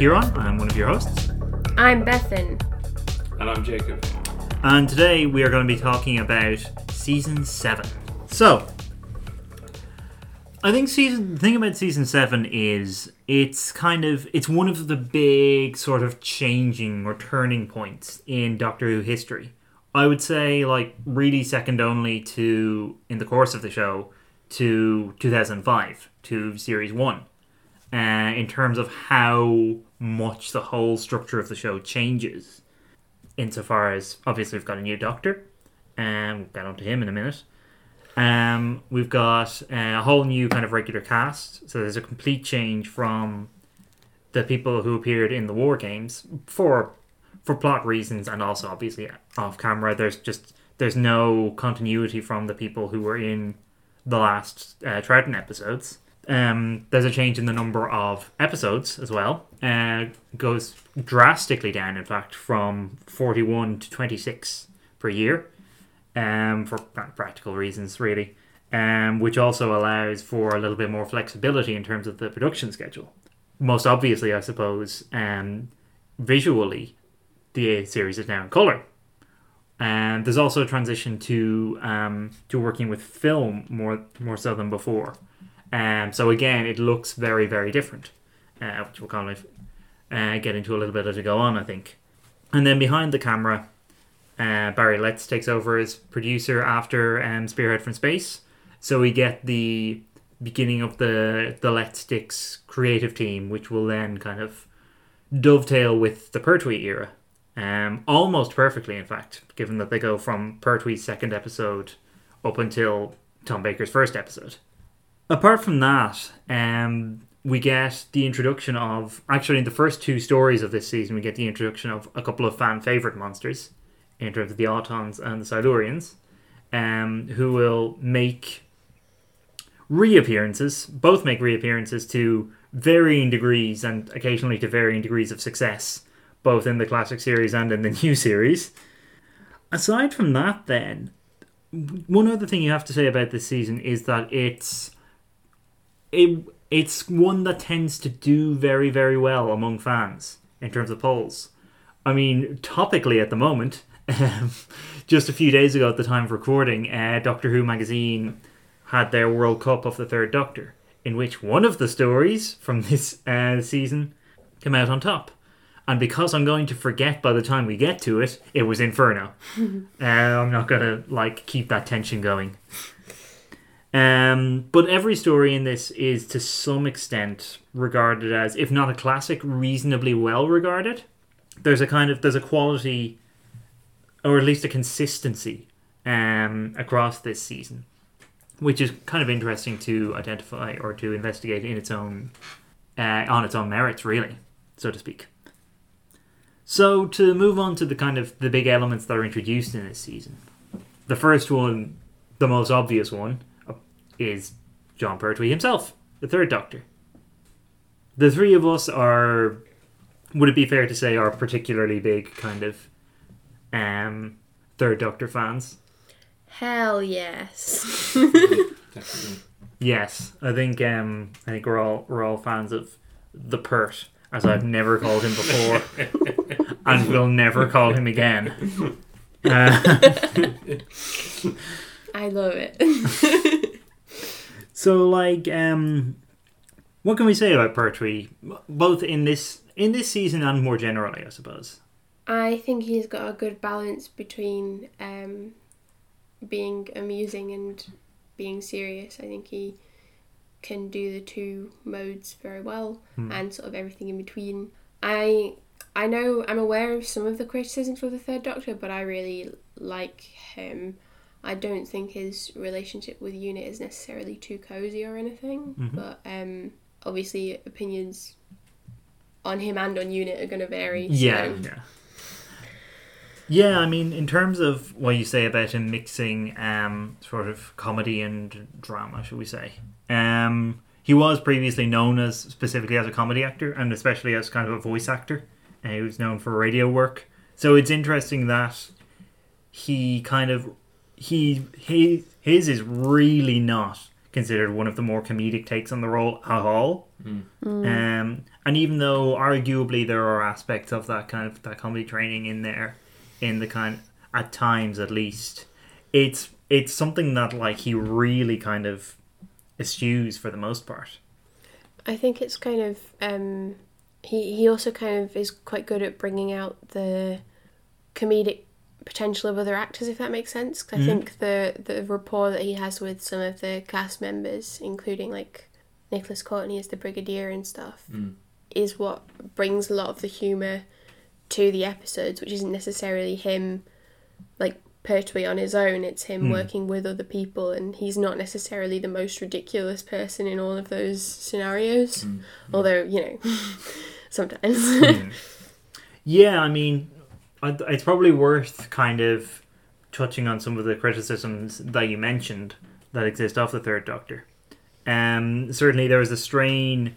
Kieran, I'm one of your hosts, I'm Bethan. And I'm Jacob. and today we are going to be talking about season 7. So, I think season the thing about season 7 is it's kind of it's one of the big sort of changing or turning points in Doctor Who history. I would say like really second only to in the course of the show to 2005 to series 1 uh, in terms of how much the whole structure of the show changes insofar as obviously we've got a new doctor and we'll get on to him in a minute. Um, we've got uh, a whole new kind of regular cast. So there's a complete change from the people who appeared in the war games for for plot reasons and also obviously off camera. There's just there's no continuity from the people who were in the last uh, episodes um, there's a change in the number of episodes as well. Uh, goes drastically down in fact from 41 to 26 per year um, for practical reasons really um, which also allows for a little bit more flexibility in terms of the production schedule. Most obviously i suppose um, visually the series is now in color. And there's also a transition to um, to working with film more more so than before um, so again it looks very very different uh, which we'll kind of uh, get into a little bit as we go on i think and then behind the camera uh, Barry Letts takes over as producer after um, Spearhead from Space. So we get the beginning of the the Letts-Dicks creative team, which will then kind of dovetail with the Pertwee era, um, almost perfectly, in fact, given that they go from Pertwee's second episode up until Tom Baker's first episode. Apart from that, um, we get the introduction of actually in the first two stories of this season, we get the introduction of a couple of fan favorite monsters in terms of the Autons and the Silurians, um, who will make reappearances, both make reappearances to varying degrees and occasionally to varying degrees of success, both in the classic series and in the new series. Aside from that, then, one other thing you have to say about this season is that it's it it's one that tends to do very very well among fans in terms of polls. I mean, topically at the moment, just a few days ago at the time of recording, uh, Doctor Who magazine had their World Cup of the Third Doctor, in which one of the stories from this uh, season came out on top. And because I'm going to forget by the time we get to it, it was Inferno. uh, I'm not gonna like keep that tension going. Um, but every story in this is to some extent regarded as, if not a classic, reasonably well regarded. There's a kind of there's a quality or at least a consistency um, across this season, which is kind of interesting to identify or to investigate in its own uh, on its own merits, really, so to speak. So to move on to the kind of the big elements that are introduced in this season, the first one, the most obvious one, is Jon Pertwee himself, the Third Doctor. The three of us are, would it be fair to say, are particularly big kind of um, Third Doctor fans. Hell yes. Yes, I think um, I think we're all we're all fans of the Pert, as I've never called him before, and will never call him again. Uh, I love it. So, like, um, what can we say about Pertwee, both in this in this season and more generally, I suppose? I think he's got a good balance between um, being amusing and being serious. I think he can do the two modes very well Hmm. and sort of everything in between. I I know I'm aware of some of the criticisms for the third doctor, but I really like him. I don't think his relationship with Unit is necessarily too cozy or anything, Mhm. but um, obviously opinions on him and on Unit are going to vary. Yeah, so- yeah. Yeah, I mean, in terms of what you say about him mixing um, sort of comedy and drama, should we say? Um, he was previously known as specifically as a comedy actor and especially as kind of a voice actor. Uh, he was known for radio work. So it's interesting that he kind of he he his is really not considered one of the more comedic takes on the role at all. Um, and even though arguably there are aspects of that kind of that comedy training in there, in the kind at times at least, it's it's something that like he really kind of eschews for the most part. I think it's kind of um, he he also kind of is quite good at bringing out the comedic potential of other actors, if that makes sense. 'Cause I mm-hmm. think the the rapport that he has with some of the cast members, including like Nicholas Courtney as the brigadier and stuff, mm. is what brings a lot of the humor to the episodes, which isn't necessarily him like Pertwee on his own. It's him mm. working with other people, and he's not necessarily the most ridiculous person in all of those scenarios. Mm. Although you know, sometimes. Yeah, I mean, it's probably worth kind of touching on some of the criticisms that you mentioned that exist of the Third Doctor. Um, certainly, there was a strain.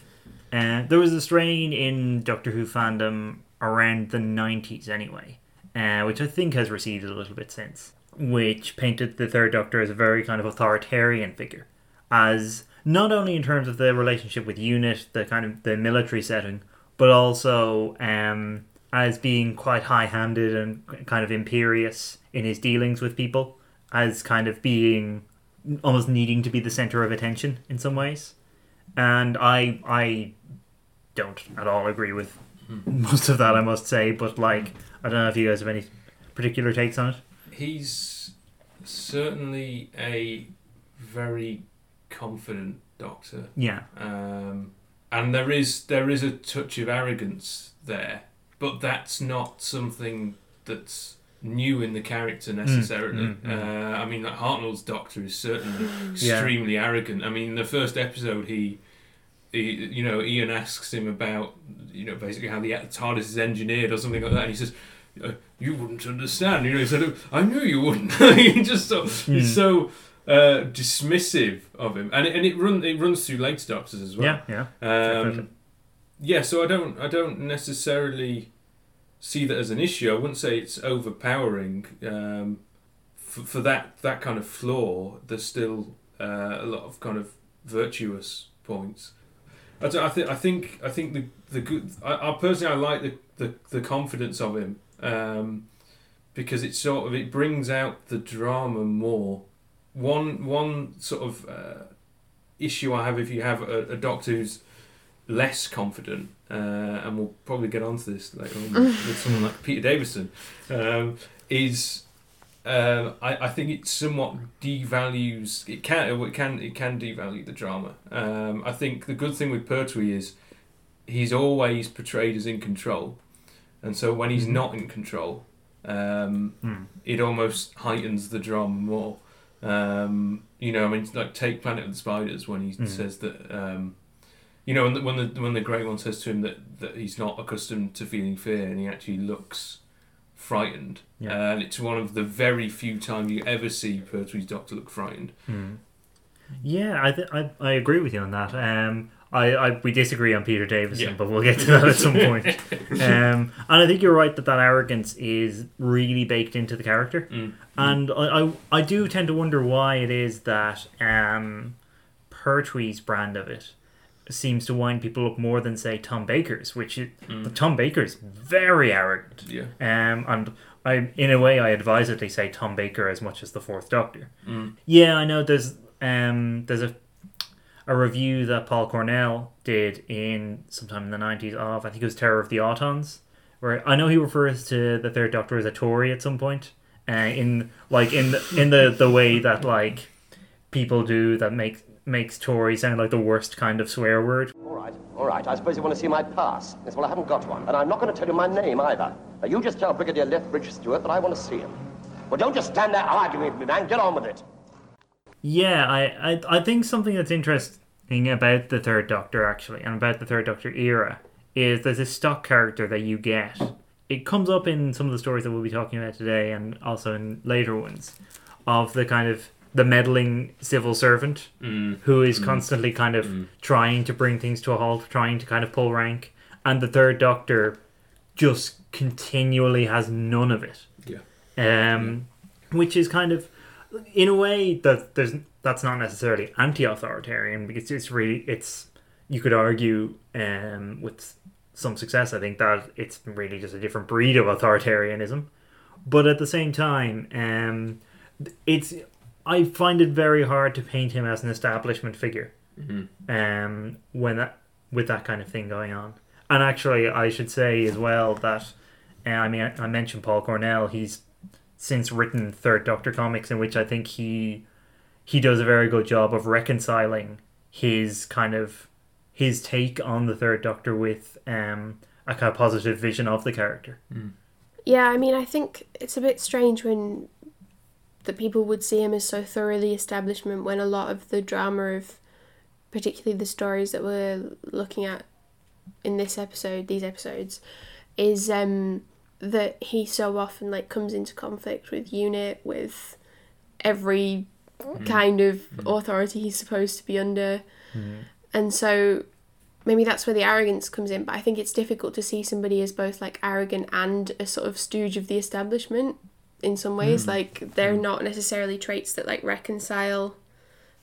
Uh, there was a strain in Doctor Who fandom around the nineties, anyway, uh, which I think has receded a little bit since. Which painted the Third Doctor as a very kind of authoritarian figure, as not only in terms of the relationship with Unit, the kind of the military setting, but also um, as being quite high-handed and kind of imperious in his dealings with people, as kind of being almost needing to be the center of attention in some ways. And I I don't at all agree with most of that, I must say. But like, I don't know if you guys have any particular takes on it. He's certainly a very confident doctor, Yeah, um, and there is there is a touch of arrogance there, but that's not something that's new in the character necessarily. mm, mm. Uh, I mean, like Hartnell's doctor is certainly extremely arrogant. I mean, the first episode he. He, you know, Ian asks him about, you know, basically how the TARDIS is engineered or something like that, and he says, uh, "You wouldn't understand." You know, he said, "I knew you wouldn't." he just so he's so uh, dismissive of him, and it, and it run it runs through later Doctors as well. yeah, yeah. Um, yeah, so I don't I don't necessarily see that as an issue. I wouldn't say it's overpowering. Um, for, for that that kind of flaw, there's still uh, a lot of kind of virtuous points. I, I think I think I think the the good. I, I personally I like the, the, the confidence of him um, because it sort of it brings out the drama more. One one sort of uh, issue I have if you have a, a doctor who's less confident, uh, and we'll probably get onto this later on with someone like Peter Davison, um, is um, I, I think it somewhat devalues it can it can it can devalue the drama. Um, I think the good thing with Pertwee is he's always portrayed as in control, and so when he's not in control, um, Hmm. it almost heightens the drama more. Um, you know, I mean, like take Planet of the Spiders when he Mm. says that. You know, when the, when the when the Great One says to him that, that he's not accustomed to feeling fear, and he actually looks frightened, Yeah. and it's one of the very few times you ever see Pertwee's doctor look frightened. Hmm. Yeah, I, th- I I agree with you on that. Um, I, I we disagree on Peter Davison, Yeah. but we'll get to that at some point. Um, and I think you're right that that arrogance is really baked into the character, Mm. and I, I I do tend to wonder why it is that um, Pertwee's brand of it seems to wind people up more than say Tom Baker's, which is, Tom Baker's very arrogant. Yeah. Um, and I, in a way, I advisedly say Tom Baker as much as the Fourth Doctor. Mm. Yeah, I know. There's um, there's a a review that Paul Cornell did in sometime in the nineties of I think it was Terror of the Autons, where I know he refers to the Third Doctor as a Tory at some point, uh, in like in the, in the the way that like people do that makes makes Tory sound like the worst kind of swear word. All right, all right. I suppose you want to see my pass. Yes, well, I haven't got one. And I'm not going to tell you my name either. Now, you just tell Brigadier Lethbridge Stewart that I want to see him. Well, don't just stand there arguing with me, man. Get on with it. Yeah, I, I I think something that's interesting about the Third Doctor actually, and about the Third Doctor era, is there's a stock character that you get. It comes up in some of the stories that we'll be talking about today, and also in later ones, of the kind of the meddling civil servant Mm. who is constantly kind of trying to bring things to a halt, trying to kind of pull rank, and the Third Doctor just continually has none of it. Yeah. um, which is kind of in a way that there's that's not necessarily anti-authoritarian because it's really it's you could argue um, with some success I think that it's really just a different breed of authoritarianism. But at the same time um, it's I find it very hard to paint him as an establishment figure um, when that with that kind of thing going on. And actually I should say as well that uh, I mean I, I mentioned Paul Cornell. He's since written Third Doctor comics in which I think he he does a very good job of reconciling his kind of his take on the Third Doctor with um, a kind of positive vision of the character. Yeah, I mean, I think it's a bit strange when that people would see him as so thoroughly establishment when a lot of the drama of particularly the stories that we're looking at in this episode, these episodes, is um that he so often like comes into conflict with unit with every mm-hmm. kind of mm-hmm. authority he's supposed to be under. Mm-hmm. And so maybe that's where the arrogance comes in, but I think it's difficult to see somebody as both like arrogant and a sort of stooge of the establishment in some ways. Hmm. Like they're hmm. not necessarily traits that like reconcile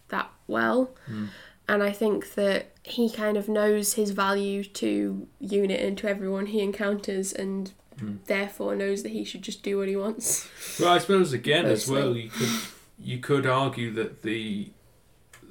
that well. Hmm. And I think that he kind of knows his value to unit and to everyone he encounters and therefore knows that he should just do what he wants. Well, I suppose again as well, you could you could argue that the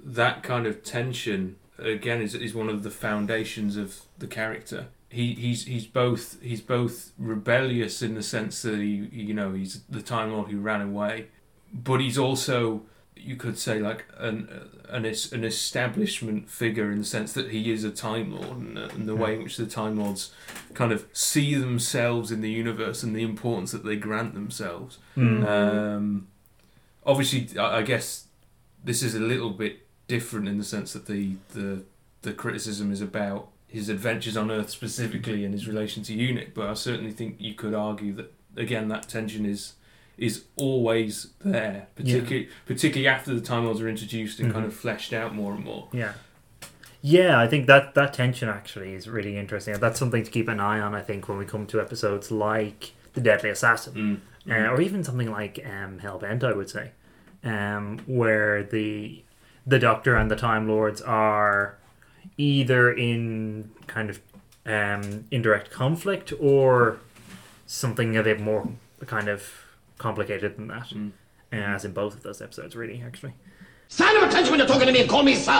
that kind of tension again is is one of the foundations of the character. He he's he's both he's both rebellious in the sense that he you know he's the Time Lord who ran away, but he's also you could say like an an an establishment figure in the sense that he is a Time Lord and, uh, and the way in which the Time Lords kind of see themselves in the universe and the importance that they grant themselves. Um, obviously, I, I guess this is a little bit different in the sense that the, the the criticism is about his adventures on Earth specifically and his relation to Unit. But I certainly think you could argue that again that tension is is always there, particularly particularly after the Time Lords are introduced and kind of fleshed out more and more. Yeah. Yeah, I think that that tension actually is really interesting. That's something to keep an eye on. I think when we come to episodes like the Deadly Assassin, uh, or even something like um, Hellbent, I would say, um, where the the Doctor and the Time Lords are either in kind of um, indirect conflict or something a bit more kind of complicated than that. Uh, as in both of those episodes, really, actually. Sign of attention when you're talking to me and call me sir.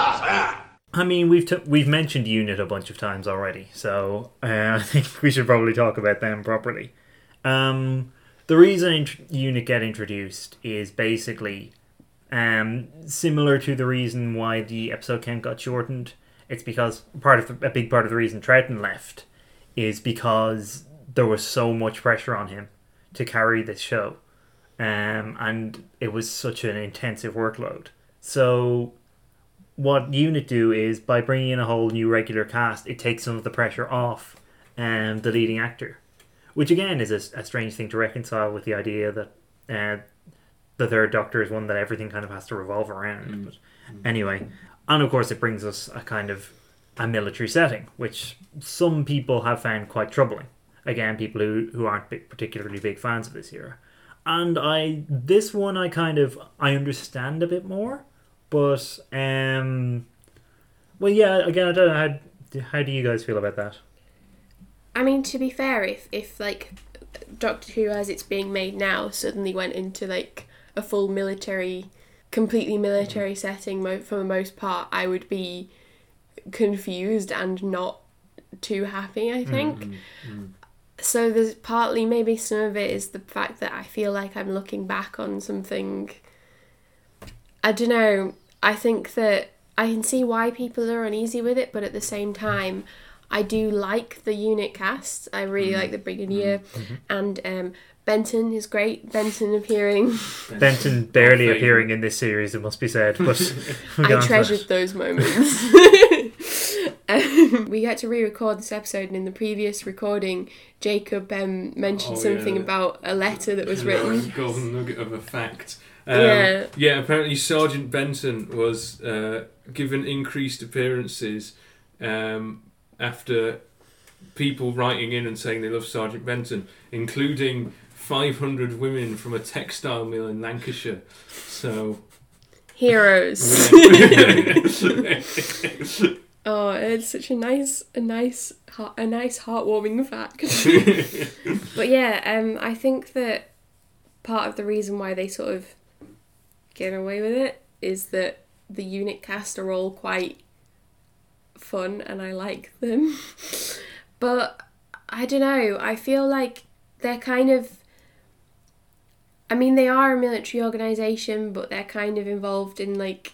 I mean, we've t- we've mentioned Unit a bunch of times already, so uh, I think we should probably talk about them properly. Um, the reason int- Unit get introduced is basically um, similar to the reason why the episode count got shortened. It's because part of the, a big part of the reason Troughton left is because there was so much pressure on him to carry this show, um, and it was such an intensive workload. So what unit do is by bringing in a whole new regular cast it takes some of the pressure off um, the leading actor. Which again is a, a strange thing to reconcile with the idea that uh, the third doctor is one that everything kind of has to revolve around. But anyway and of course it brings us a kind of a military setting which some people have found quite troubling again people who, who aren't big, particularly big fans of this era and i this one i kind of i understand a bit more but um, well, yeah. Again, I don't know how. How do you guys feel about that? I mean, to be fair, if if like Doctor Who as it's being made now suddenly went into like a full military, completely military setting for the most part, I would be confused and not too happy. I mm, think. Mm, mm. So there's partly maybe some of it is the fact that I feel like I'm looking back on something. I don't know. I think that I can see why people are uneasy with it, but at the same time, I do like the unit cast. I really like the Brigadier, mm-hmm. and um, Benton is great. Benton appearing, Benton barely appearing in this series, it must be said, but I treasured those moments. um, we had to re-record this episode, and in the previous recording, Jacob um, mentioned Oh, something yeah. about a letter that was written. Golden nugget of a fact. Um, Yeah. Yeah. Apparently, Sergeant Benton was uh, given increased appearances um, after people writing in and saying they love Sergeant Benton, including 500 women from a textile mill in Lancashire. So. Heroes. oh, it's such a nice, a nice, a nice, heartwarming fact. but yeah, um, I think that part of the reason why they sort of get away with it is that the unit cast are all quite fun and I like them. but I don't know, I feel like they're kind of I mean they are a military organization, but they're kind of involved in like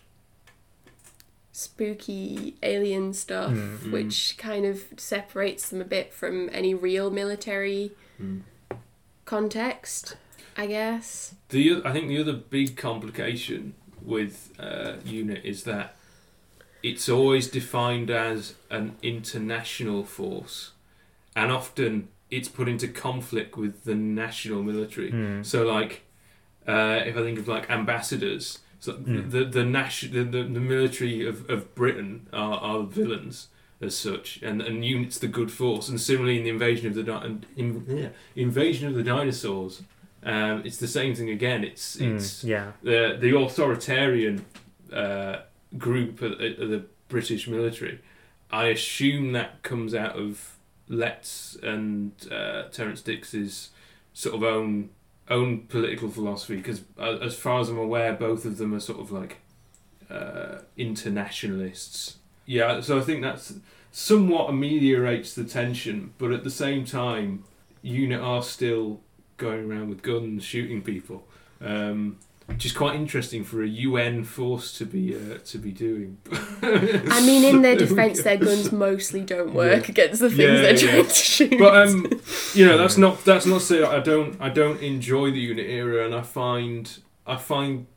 spooky alien stuff, Mm, which kind of separates them a bit from any real military Mm. context, I guess. The I think the other big complication with uh, UNIT is that it's always defined as an international force, and often it's put into conflict with the national military. Hmm. So, like, uh, if I think of like ambassadors, so Mm. the the, nation, the the the military of, of Britain are, are villains as such, and and units the good force. And similarly, in the invasion of the di- in, yeah, invasion of the dinosaurs, um, it's the same thing again. It's Mm, it's yeah. the the authoritarian uh, group of, of the British military. I assume that comes out of Letts and uh, Terrance Dicks's sort of own own political philosophy. Because uh, as far as I'm aware, both of them are sort of like uh, internationalists. Yeah, so I think that's somewhat ameliorates the tension, but at the same time, UNIT are still going around with guns shooting people. Um, which is quite interesting for a UN force to be uh, to be doing. I mean, in their defense, their guns mostly don't work Yeah. against the things Yeah, they're yeah. trying to shoot. but um, you know that's not that's not to say I don't I don't enjoy the unit era, and I find I find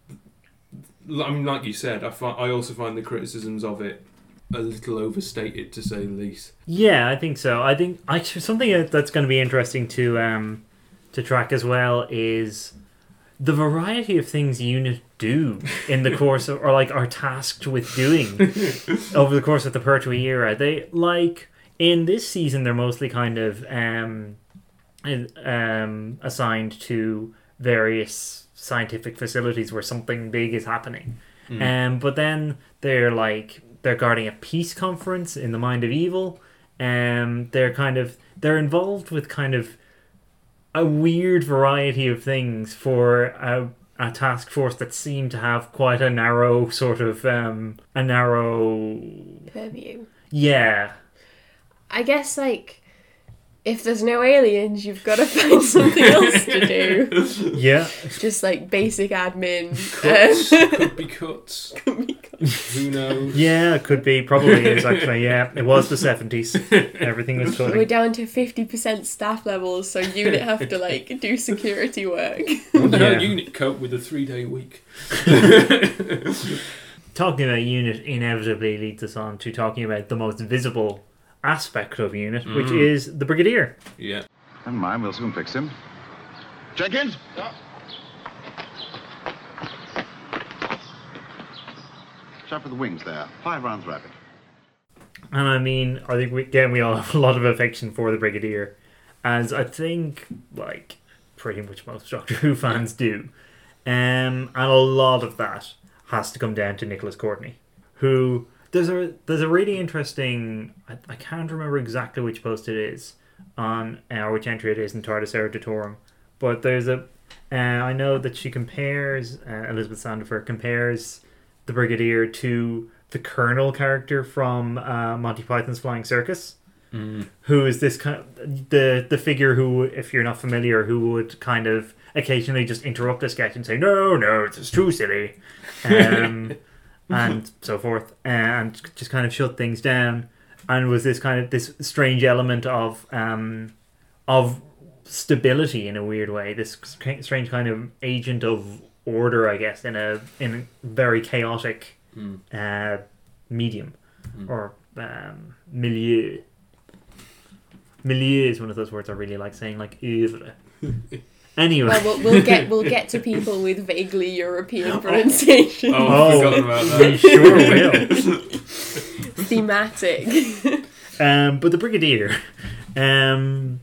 I mean like you said I find I also find the criticisms of it a little overstated to say the least. Yeah, I think so. I think I, something that's going to be interesting to um, to track as well is the variety of things unit do in the course of, or like are tasked with doing over the course of the Pertwee era. They like in this season they're mostly kind of um, um, assigned to various scientific facilities where something big is happening. Um, but then they're like they're guarding a peace conference in the mind of evil. Um, they're kind of they're involved with kind of a weird variety of things for a, a task force that seemed to have quite a narrow sort of um, a narrow Purview. yeah I guess, like, if there's no aliens, you've got to find something else to do. yeah Just like basic admin. Cuts Um, could be cuts. Who knows? yeah it could be probably is actually yeah it was the seventies everything was full. We're down to 50% staff levels, so unit have to like do security work. What the Yeah. hell unit cope with a three day week? talking about unit inevitably leads us on to talking about the most visible aspect of unit which is the brigadier Yeah. Never mind, we'll soon fix him. Jenkins? Shot for the wings there. Five rounds rapid. And I mean, I think we, again we all have a lot of affection for the Brigadier, as I think like pretty much most Doctor Who fans do, um, and a lot of that has to come down to Nicholas Courtney, who there's a there's a really interesting I, I can't remember exactly which post it is on or which entry it is in TARDIS Eruditorium, but there's a uh, I know that she compares uh, Elizabeth Sandifer compares the Brigadier to the Colonel character from uh, Monty Python's Flying Circus, who is this kind the the figure who, if you're not familiar, who would kind of occasionally just interrupt a sketch and say, "No, no, it's too silly," um, and so forth, and just kind of shut things down, and was this kind of this strange element of um, of stability in a weird way. This strange kind of agent of order, I guess, in a in a very chaotic uh, medium or um, milieu. Milieu is one of those words I really like saying, like oeuvre. anyway, Well, we'll, we'll get we'll get to people with vaguely European pronunciation. Oh, Oh, I've forgotten about we that. sure will. Thematic. Um, but the Brigadier, um,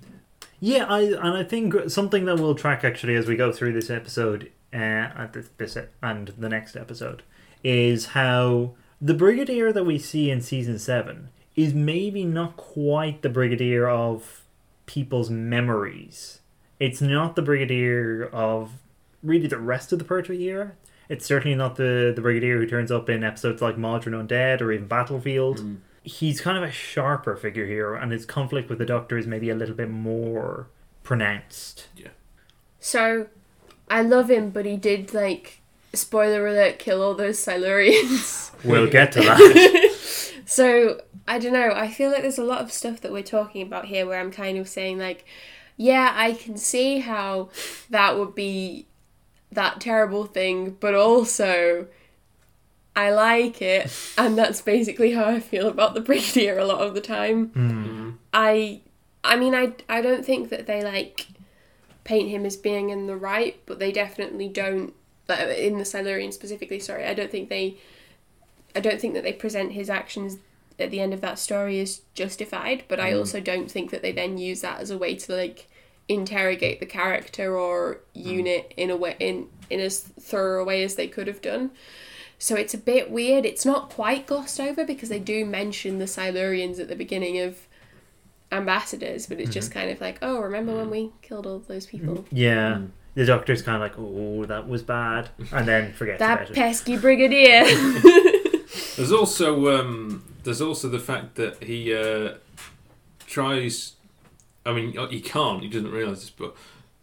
Yeah, I and I think something that we'll track actually as we go through this episode uh, at this, this and the next episode is how the brigadier that we see in season seven is maybe not quite the brigadier of people's memories. It's not the brigadier of really the rest of the Pertwee era. It's certainly not the the brigadier who turns up in episodes like Mawdryn Undead or even Battlefield. Mm. He's kind of a sharper figure here, and his conflict with the Doctor is maybe a little bit more pronounced. Yeah. So, I love him, but he did like spoiler alert kill all those Silurians. We'll get to that. So I don't know. I feel like there's a lot of stuff that we're talking about here where I'm kind of saying like, yeah, I can see how that would be that terrible thing, but also I like it, and that's basically how I feel about the Brigadier a lot of the time. Hmm. I, I mean, I I don't think that they like paint him as being in the right, but they definitely don't. In the Silurian specifically, sorry, I don't think they I don't think that they present his actions at the end of that story is justified, but I mm. also don't think that they then use that as a way to like interrogate the character or mm. unit in a way in in as thorough a way as they could have done. So it's a bit weird. It's not quite glossed over because they do mention the Silurians at the beginning of Ambassadors, but it's just mm-hmm. kind of like, oh, remember when mm. we killed all those mm-hmm. people? yeah. The doctor's kind of like, oh, that was bad, and then forget That about it. pesky brigadier. There's also um, there's also the fact that he uh, tries. I mean, he can't. He doesn't realise this, but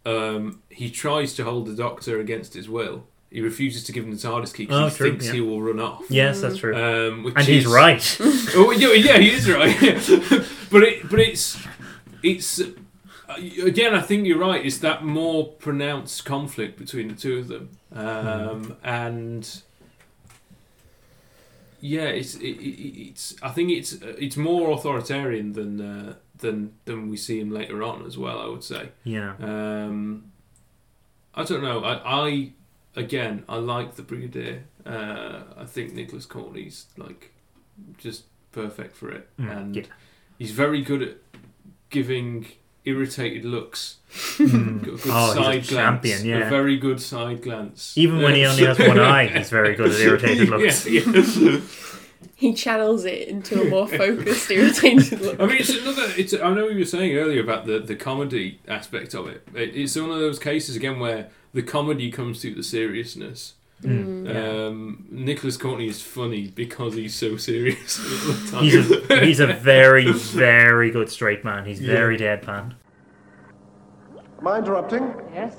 um, he tries to hold the Doctor against his will. He refuses to give him the TARDIS key Oh, because he true, thinks yeah. he will run off. Yes, that's true. Um, which and he's right. Oh yeah, yeah, he is right. but it, but it's, it's uh, again. I think you're right. It's that more pronounced conflict between the two of them, um, and yeah, it's it, it, it's. I think it's it's more authoritarian than uh, than than we see him later on as well. I would say. yeah. Um, I don't know. I, I again, I like the Brigadier. Uh, I think Nicholas Courtney's like just perfect for it, Mm, and yeah. he's very good at giving irritated looks. Mm. Good, good Oh, he's a glance. champion, yeah. A very good side glance. Even when he only has one eye, he's very good at irritated looks. Yeah, yeah. he channels it into a more focused, irritated look. I mean, it's another. It's. I know you were saying earlier about the the comedy aspect of it. it. It's one of those cases again where the comedy comes through the seriousness. Um, Nicholas Courtney is funny because he's so serious all the time. He's a, he's a very, very good straight man. He's very deadpan. Am I interrupting? Yes.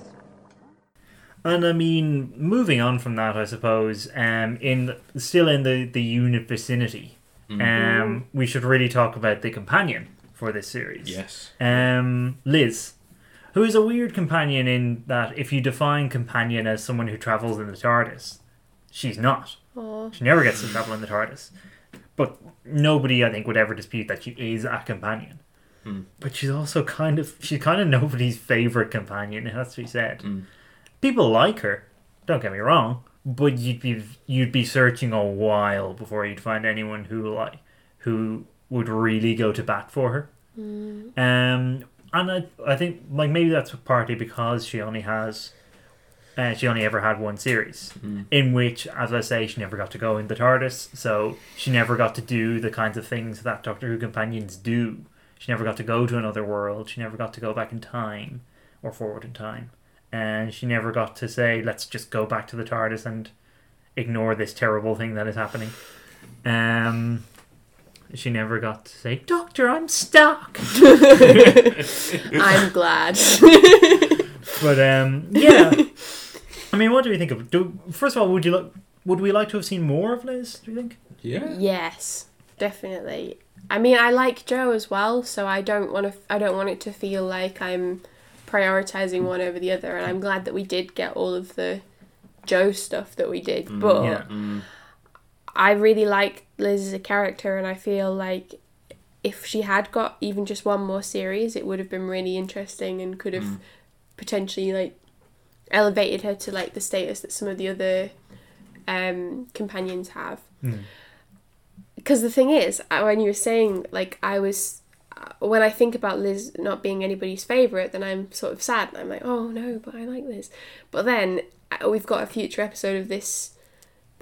And I mean, moving on from that, I suppose, um, in still in the, the unit vicinity, um, we should really talk about the companion for this series. yes. Um, Liz, who is a weird companion in that if you define companion as someone who travels in the TARDIS, she's not. Aw. She never gets to travel in the TARDIS. But nobody, I think, would ever dispute that she is a companion. Hmm. But she's also kind of she's kind of nobody's favorite companion. It has to be said. Hmm. People like her. Don't get me wrong, but you'd be you'd be searching a while before you'd find anyone who like who would really go to bat for her. Hmm. Um, and I, I think like maybe that's partly because she only has, uh, she only ever had one series in which, as I say, she never got to go in the TARDIS, so she never got to do the kinds of things that Doctor Who companions do. She never got to go to another world. She never got to go back in time or forward in time, and she never got to say, "Let's just go back to the TARDIS and ignore this terrible thing that is happening." Um, she never got to say, "Doctor, I'm stuck." I'm glad. But um, yeah. I mean, what do we think of? Do first of all, would you like? Would we like to have seen more of Liz? Do you think? Yeah. yes, definitely. I mean, I like Jo as well, so I don't want to. I don't want it to feel like I'm prioritizing one over the other. And I'm glad that we did get all of the Jo stuff that we did. But Yeah. I really like Liz as a character, and I feel like if she had got even just one more series, it would have been really interesting and could have potentially like elevated her to like the status that some of the other um, companions have. Because the thing is, when you were saying like I was, when I think about Liz not being anybody's favourite, then I'm sort of sad. I'm like, oh no, but I like Liz. But then uh, we've got a future episode of this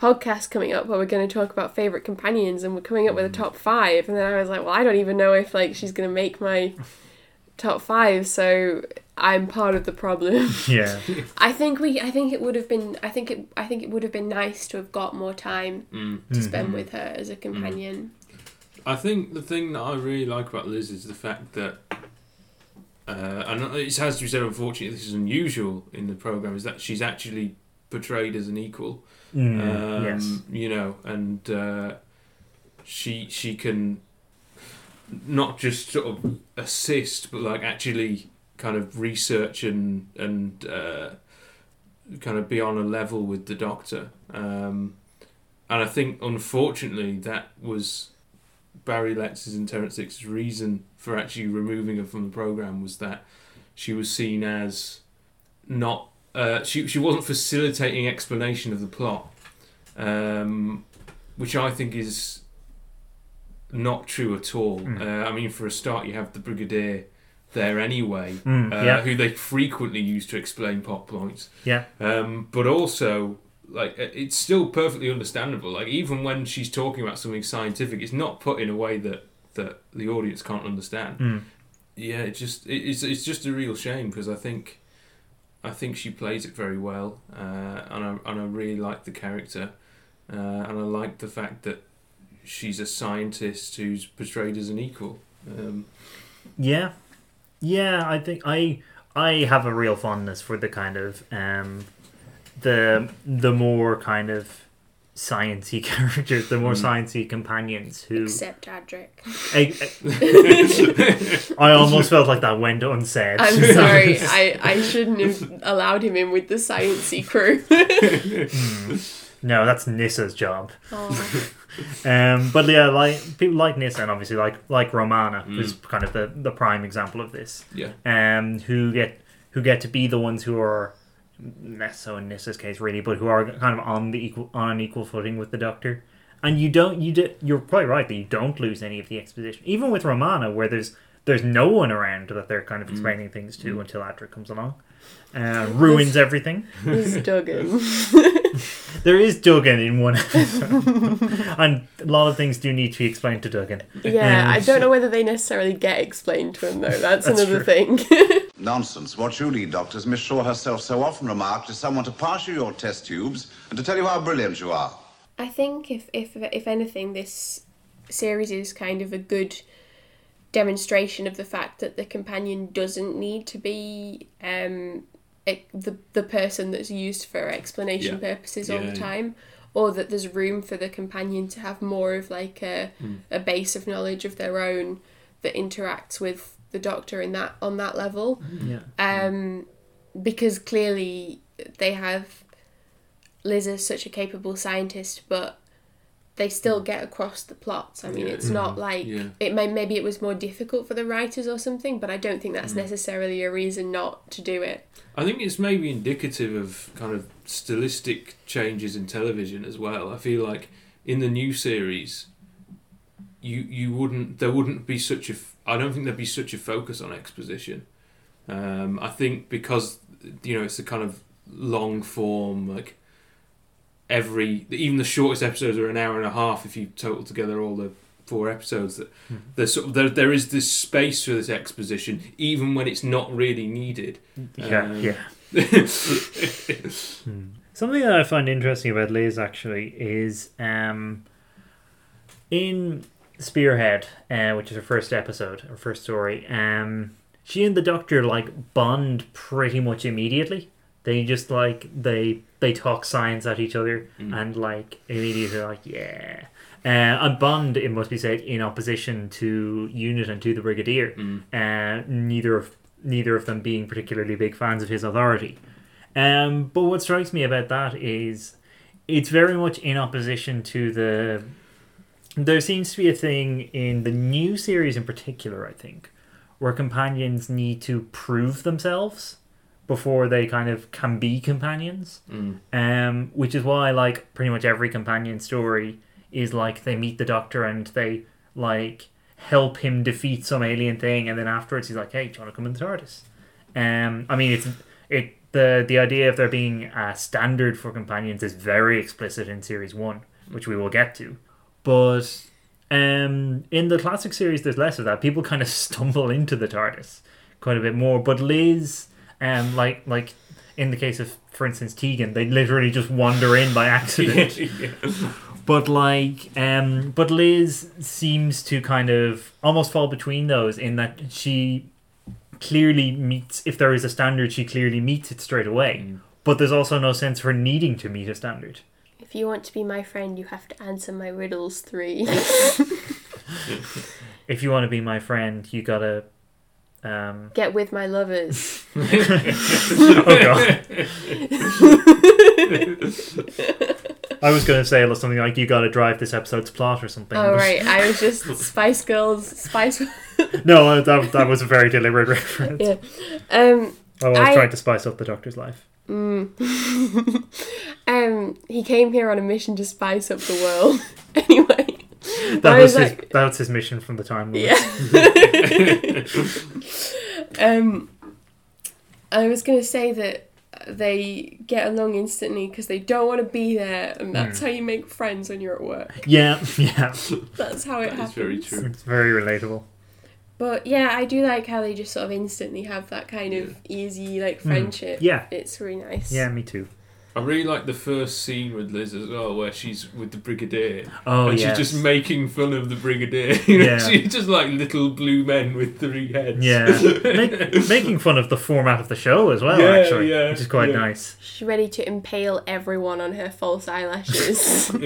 podcast coming up where we're going to talk about favourite companions and we're coming up with a top five. And then I was like, well, I don't even know if like she's going to make my top five, so I'm part of the problem. Yeah. I think we. I think it would have been. I think it. I think it would have been nice to have got more time Mm. to spend with her as a companion. I think the thing that I really like about Liz is the fact that, uh, and it has to be said, unfortunately, this is unusual in the program, is that she's actually portrayed as an equal. Mm, um, yes. You know, and uh, she she can not just sort of assist, but like actually kind of research and and uh, kind of be on a level with the Doctor. Um, and I think, unfortunately, that was Barry Letts's and Terrance Dicks's reason for actually removing her from the program was that she was seen as not uh, she she wasn't facilitating explanation of the plot, um, which I think is not true at all. Mm. Uh, I mean, for a start, you have the Brigadier there anyway, Mm, uh, yeah. who they frequently use to explain plot points. Yeah. Um, but also, like, it's still perfectly understandable. Like, even when she's talking about something scientific, it's not put in a way that that the audience can't understand. Mm. Yeah, it just it, it's it's just a real shame because I think I think she plays it very well, uh, and I and I really like the character, uh, and I like the fact that she's a scientist who's portrayed as an equal. Um, Yeah, yeah. I think I I have a real fondness for the kind of um, the the more kind of sciencey characters, the more Mm. sciencey companions who. Except Adric. I, I- I almost felt like that went unsaid. I'm sorry. I, I shouldn't have allowed him in with the sciencey crew. no, that's Nyssa's job. oh, Um, but yeah, like people like Nyssa and obviously like like Romana, Mm. who's kind of the, the prime example of this. yeah, um, who get who get to be the ones who are less so in Nyssa's case really, but who are kind of on the equal on an equal footing with the Doctor. And you don't you do, you're quite right that you don't lose any of the exposition, even with Romana, where there's there's no one around that they're kind of explaining things to until Adric comes along, uh, ruins everything. this Duggan. There is Duggan in one episode, and a lot of things do need to be explained to Duggan. Yeah, Um, I don't know whether they necessarily get explained to him though. That's, That's another true. thing. Nonsense. What you need, doctors, Miss Shaw herself so often remarked, is someone to pass you your test tubes and to tell you how brilliant you are. I think if if if anything, this series is kind of a good demonstration of the fact that the companion doesn't need to be um e- the the person that's used for explanation Yeah. purposes all Yeah, the yeah. time or that there's room for the companion to have more of like a Hmm. a base of knowledge of their own that interacts with the doctor in that on that level Yeah. um, because clearly they have Liz is such a capable scientist, but they still get across the plots. I mean, Yeah. it's not like Yeah. it may maybe it was more difficult for the writers or something, but I don't think Mm. that's necessarily a reason not to do it. I think it's maybe indicative of kind of stylistic changes in television as well. I feel like in the new series, you you wouldn't there wouldn't be such a f- I don't think there'd be such a focus on exposition. Um, I think because you know it's a kind of long form like every even the shortest episodes are an hour and a half if you total together all the four episodes that there's sort of there, there is this space for this exposition even when it's not really needed Yeah, Um, yeah. Something that I find interesting about Liz actually is um, in Spearhead, uh, which is her first episode, her first story. Um, she and the Doctor like bond pretty much immediately. They just like they they talk science at each other and like immediately like yeah. Uh, and Bond, it must be said, in opposition to Unit and to the Brigadier. Uh, neither of neither of them being particularly big fans of his authority. Um, but what strikes me about that is it's very much in opposition to the. There seems to be a thing in the new series in particular, I think, where companions need to prove themselves before they kind of can be companions. Mm. Um, which is why, like, pretty much every companion story is like they meet the doctor and they like help him defeat some alien thing, and then afterwards he's like, "Hey, do you want to come in the TARDIS?" Um, I mean, it's it the the idea of there being a standard for companions is very explicit in series one, which we will get to, but um, in the classic series, there's less of that. People kind of stumble into the TARDIS quite a bit more, but Liz, um, like like in the case of, for instance, Tegan, they literally just wander in by accident. But like, um, but Liz seems to kind of almost fall between those in that she clearly meets. If there is a standard, she clearly meets it straight away. But there's also no sense for needing to meet a standard. If you want to be my friend, you have to answer my riddles three. If you want to be my friend, you gotta. Um, Get with my lovers. oh god. I was going to say something like you got to drive this episode's plot or something. Oh right, I was just Spice Girls. Spice. No, that, that was a very deliberate reference. yeah. Um. I was I- trying to spice up the Doctor's life. um. He came here on a mission to spice up the world. anyway. That was, was his, like- that was his mission from the time. Lord. Yeah. um, I was going to say that they get along instantly because they don't want to be there, and that's Hmm. how you make friends when you're at work. yeah, yeah. That's how it That is happens. very true. It's very relatable. But yeah, I do like how they just sort of instantly have that kind of easy like friendship. Hmm. Yeah. it's really nice. Yeah, me too. I really like the first scene with Liz as well, where she's with the Brigadier. Oh, and yes. she's just making fun of the Brigadier. You know, Yeah. She's just like little blue men with three heads. Yeah, Make, making fun of the format of the show as well, Yeah, actually, yeah, which is quite yeah. nice. She's ready to impale everyone on her false eyelashes.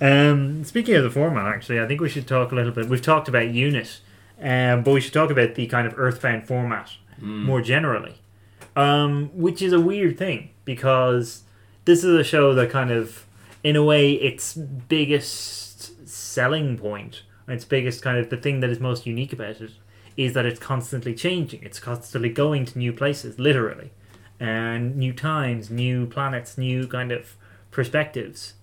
Um, speaking of the format, actually, I think we should talk a little bit. We've talked about Unit, um, but we should talk about the kind of Earthbound format more generally, um, which is a weird thing because this is a show that kind of, in a way, its biggest selling point, its biggest kind of the thing that is most unique about it, is that it's constantly changing. It's constantly going to new places, literally, and new times, new planets, new kind of perspectives.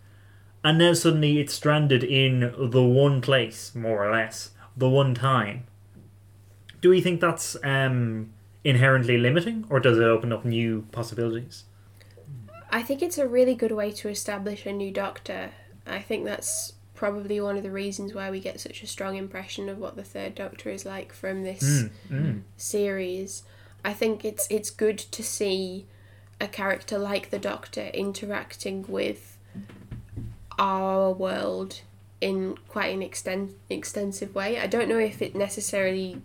And now suddenly it's stranded in the one place, more or less, the one time. Do we think that's um, inherently limiting, or does it open up new possibilities? I think it's a really good way to establish a new Doctor. I think that's probably one of the reasons why we get such a strong impression of what the third Doctor is like from this Mm. series. I think it's it's good to see a character like the Doctor interacting with our world in quite an exten- extensive way. I don't know if it necessarily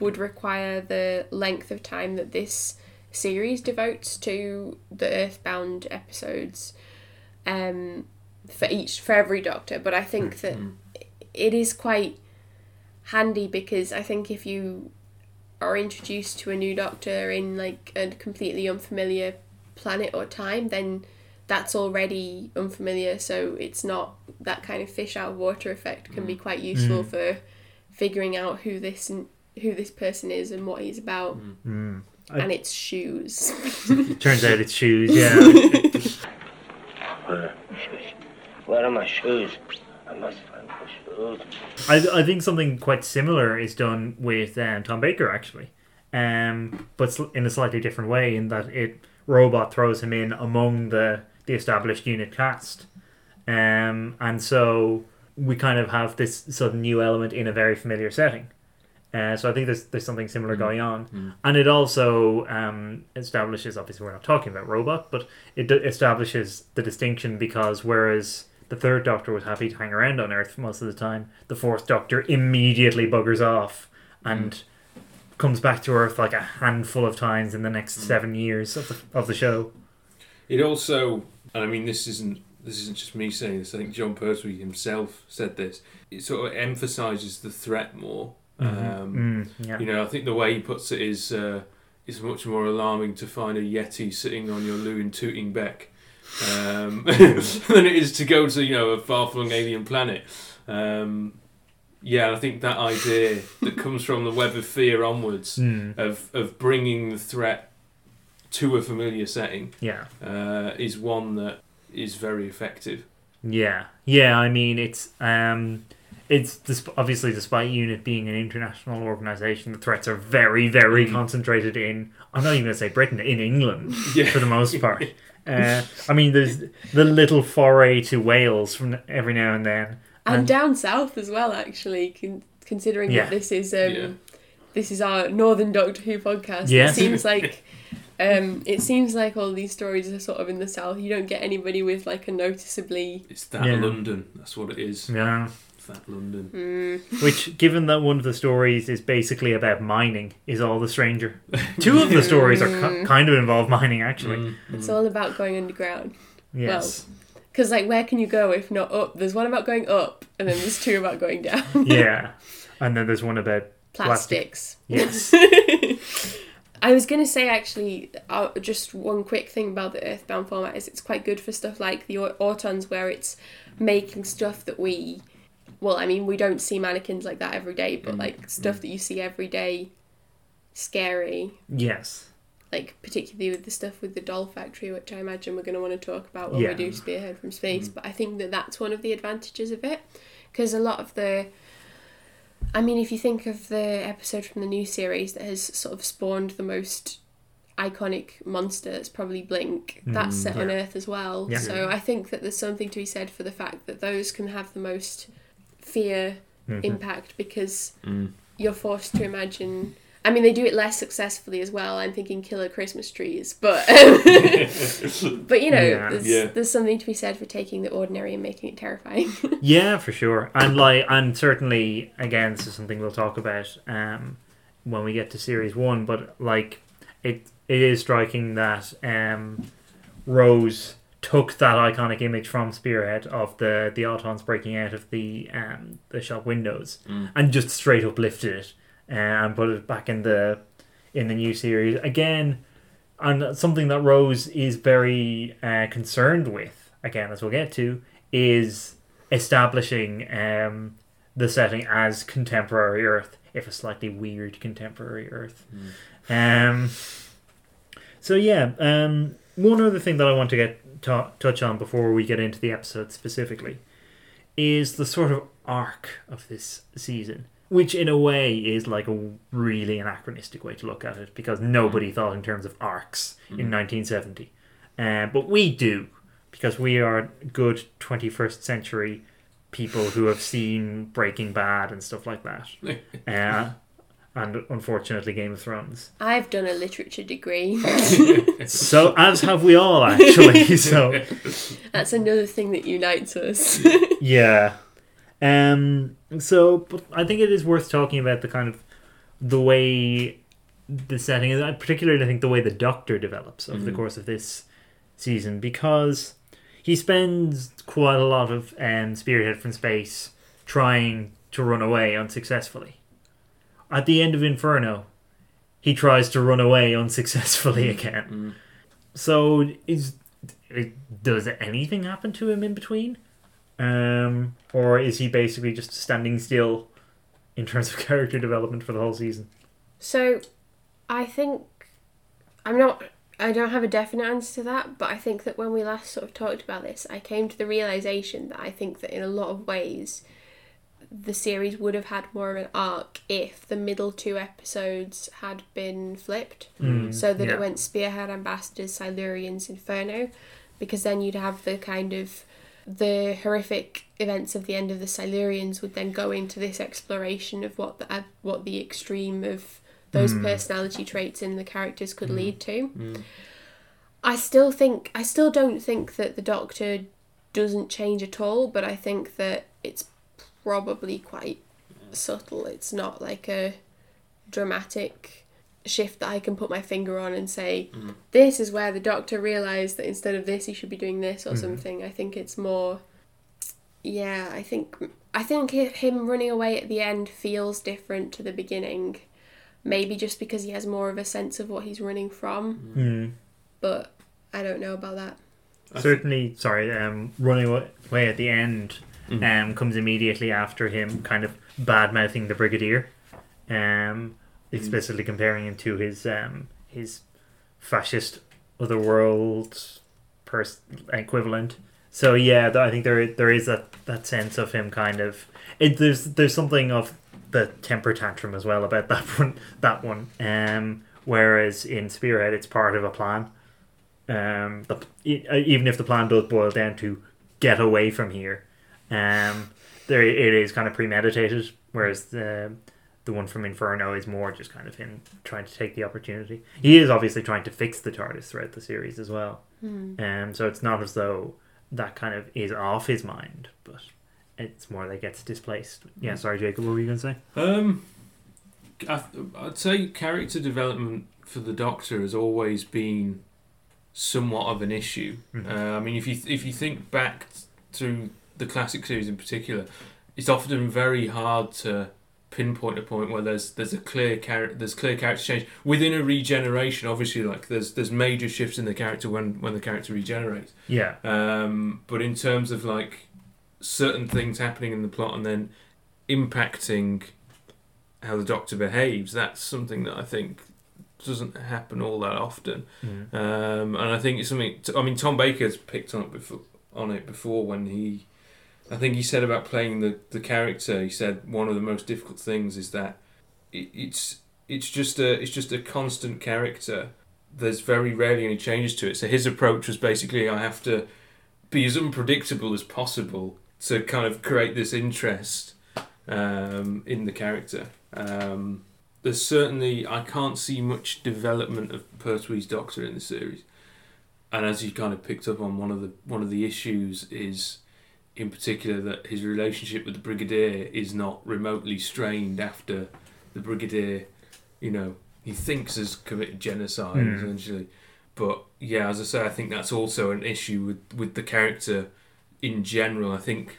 would require the length of time that this series devotes to the Earthbound episodes um, for each for every Doctor, but I think that mm-hmm. it is quite handy because I think if you are introduced to a new Doctor in like a completely unfamiliar planet or time, then that's already unfamiliar. So it's not that kind of fish out of water effect can be mm. quite useful mm. for figuring out who this who this person is and what he's about. I- And it's shoes. Turns out it's shoes, yeah. Where? Where are my shoes? I must find my shoes. I, I think something quite similar is done with um, Tom Baker, actually, um, but in a slightly different way, in that it robot throws him in among the, the established unit cast. Um, and so we kind of have this sort of new element in a very familiar setting. Uh, so I think there's there's something similar going on, and it also um, establishes. Obviously, we're not talking about robot, but it d- establishes the distinction because whereas the third Doctor was happy to hang around on Earth most of the time, the fourth Doctor immediately buggers off and comes back to Earth like a handful of times in the next seven years of the of the show. It also, and I mean, this isn't this isn't just me saying this. I think Jon Pertwee himself said this. It sort of emphasises the threat more. Um, Mm, yeah. You know, I think the way he puts it is uh, it's much more alarming to find a yeti sitting on your Lewin Tooting Bec um, than it is to go to you know a far-flung alien planet. Um, yeah, I think that idea that comes from the web of fear onwards Mm, of of bringing the threat to a familiar setting yeah. uh, is one that is very effective. Yeah, yeah. I mean, it's um, it's disp- obviously despite UNIT being an international organization, the threats are very, very concentrated in. I'm not even going to say Britain, in England Yeah. for the most part. Uh, I mean, there's the little foray to Wales from every now and then, and down south as well. Actually, con- considering Yeah. that this is um, Yeah. this is our Northern Doctor Who podcast. Yes. It seems like um, it seems like all these stories are sort of in the south. You don't get anybody with like a noticeably It's that Yeah. London. That's what it is. yeah. That London. Mm. Which, given that one of the stories is basically about mining, is all the stranger. Two of the stories are ki- kind of involve mining, actually. Mm. It's all about going underground. Yes. Because like, where can you go if not up? There's one about going up, and then there's two about going down. yeah. And then there's one about plastic. Plastics. Yes. I was gonna say actually, uh, just one quick thing about the Earthbound format is it's quite good for stuff like the Autons, where it's making stuff that we, well, I mean, we don't see mannequins like that every day, but mm, like mm. stuff that you see every day, scary. Yes. Like particularly with the stuff with the doll factory, which I imagine we're gonna want to talk about when Yeah. we do Spearhead from Space. Mm. But I think that that's one of the advantages of it, because a lot of the I mean, if you think of the episode from the new series that has sort of spawned the most iconic monster, it's probably Blink. That's set on. Earth as well. Yeah. So I think that there's something to be said for the fact that those can have the most fear impact because you're forced to imagine. I mean, they do it less successfully as well. I'm thinking killer Christmas trees, but but you know, Yeah. there's, Yeah. there's something to be said for taking the ordinary and making it terrifying. Yeah, for sure. And like, and certainly, again, this is something we'll talk about um, when we get to series one. But like, it it is striking that um, Rose took that iconic image from Spearhead of the the Autons breaking out of the um, the shop windows and just straight up lifted it uh, and put it back in the in the new series again. And something that Rose is very uh, concerned with, again, as we'll get to, is establishing um, the setting as contemporary Earth, if a slightly weird contemporary Earth. Um, so yeah, um, one other thing that I want to get ta- touch on before we get into the episode specifically is the sort of arc of this season, which in a way is like a really anachronistic way to look at it because nobody thought in terms of arcs in 1970, uh, but we do because we are good 21st century people who have seen Breaking Bad and stuff like that. Uh, and unfortunately, Game of Thrones. I've done a literature degree. So, as have we all, actually. So, That's another thing that unites us. yeah. Um. So, but I think it is worth talking about the kind of the way the setting is. Particularly I think the way the Doctor develops over the course of this season because he spends quite a lot of um, Spearhead from space trying to run away unsuccessfully. At the end of Inferno, he tries to run away unsuccessfully again. So is does anything happen to him in between, um, or is he basically just standing still in terms of character development for the whole season? so, I think I'm not. I don't have a definite answer to that, but I think that when we last sort of talked about this, I came to the realization that I think that in a lot of ways, the series would have had more of an arc if the middle two episodes had been flipped, mm, so that yeah. it went Spearhead, Ambassadors, Silurians, Inferno, because then you'd have the kind of the horrific events of the end of the Silurians would then go into this exploration of what the uh, what the extreme of those mm. personality traits in the characters could mm. lead to. I still think I still don't think that the Doctor doesn't change at all, but I think that it's probably quite subtle. It's not like a dramatic shift that I can put my finger on and say this is where the Doctor realized that instead of this he should be doing this or something. I think it's more yeah, I think I think him running away at the end feels different to the beginning. Maybe just because he has more of a sense of what he's running from. Mm. But I don't know about that. Certainly, sorry, um, running away at the end um, comes immediately after him kind of bad mouthing the Brigadier, um, explicitly comparing him to his um, his fascist otherworld pers- equivalent, So yeah, th- I think there there is that, that sense of him kind of it, there's there's something of the temper tantrum as well about that one that one. Um, whereas in Spearhead, it's part of a plan. Um, the, e- even if the plan does boil down to get away from here, um, there it is kind of premeditated. Whereas the the one from Inferno is more just kind of him trying to take the opportunity. He is obviously trying to fix the TARDIS throughout the series as well. Um, so it's not as though that kind of is off his mind, but it's more that it gets displaced. Yeah, sorry, Jacob, what were you going to say? Um, I, I'd say character development for the Doctor has always been somewhat of an issue. Mhm. Uh, I mean, if you if you think back to the classic series in particular, it's often very hard to pinpoint a point where there's there's a clear character there's clear character change within a regeneration. Obviously, like there's there's major shifts in the character when when the character regenerates. Yeah, Um, but in terms of like certain things happening in the plot and then impacting how the Doctor behaves, that's something that I think doesn't happen all that often. Mhm. Um, and I think it's something. I mean, Tom Baker's picked on it before. On it before when he, I think he said about playing the the character. He said one of the most difficult things is that it, it's it's just a it's just a constant character. There's very rarely any changes to it. So his approach was basically I have to be as unpredictable as possible to kind of create this interest um, in the character. Um, there's certainly I can't see much development of Pertwee's Doctor in the series, and as you kind of picked up on, one of the one of the issues is, in particular, that his relationship with the Brigadier is not remotely strained after the Brigadier, you know, he thinks has committed genocide Hmm. essentially. But yeah, as I say, I think that's also an issue with with the character in general. I think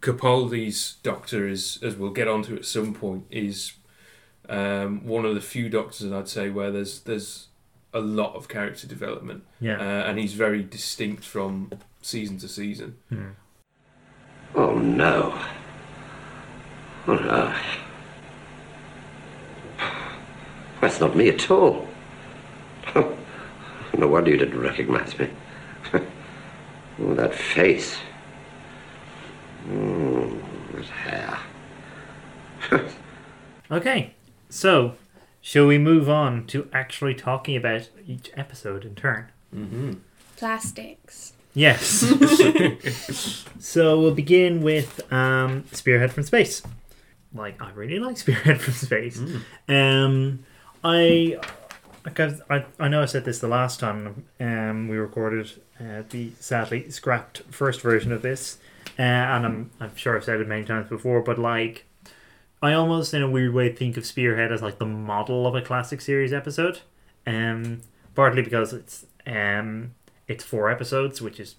Capaldi's Doctor is, as we'll get onto at some point, is um, one of the few Doctors I'd say where there's there's a lot of character development, yeah. uh, and he's very distinct from season to season. Hmm. Oh no. Oh no. That's not me at all. no wonder you didn't recognize me. oh, that face. Mm, that hair. Okay, so shall we move on to actually talking about each episode in turn? Mm-hmm. Plastics. Yes. so we'll begin with um, Spearhead from Space. Like I really like Spearhead from Space. Um, I, like I've, I I know I said this the last time um, we recorded uh, the sadly scrapped first version of this, uh, and I'm I'm sure I've said it many times before, but like I almost in a weird way think of Spearhead as like the model of a classic series episode, um, partly because it's um it's four episodes, which is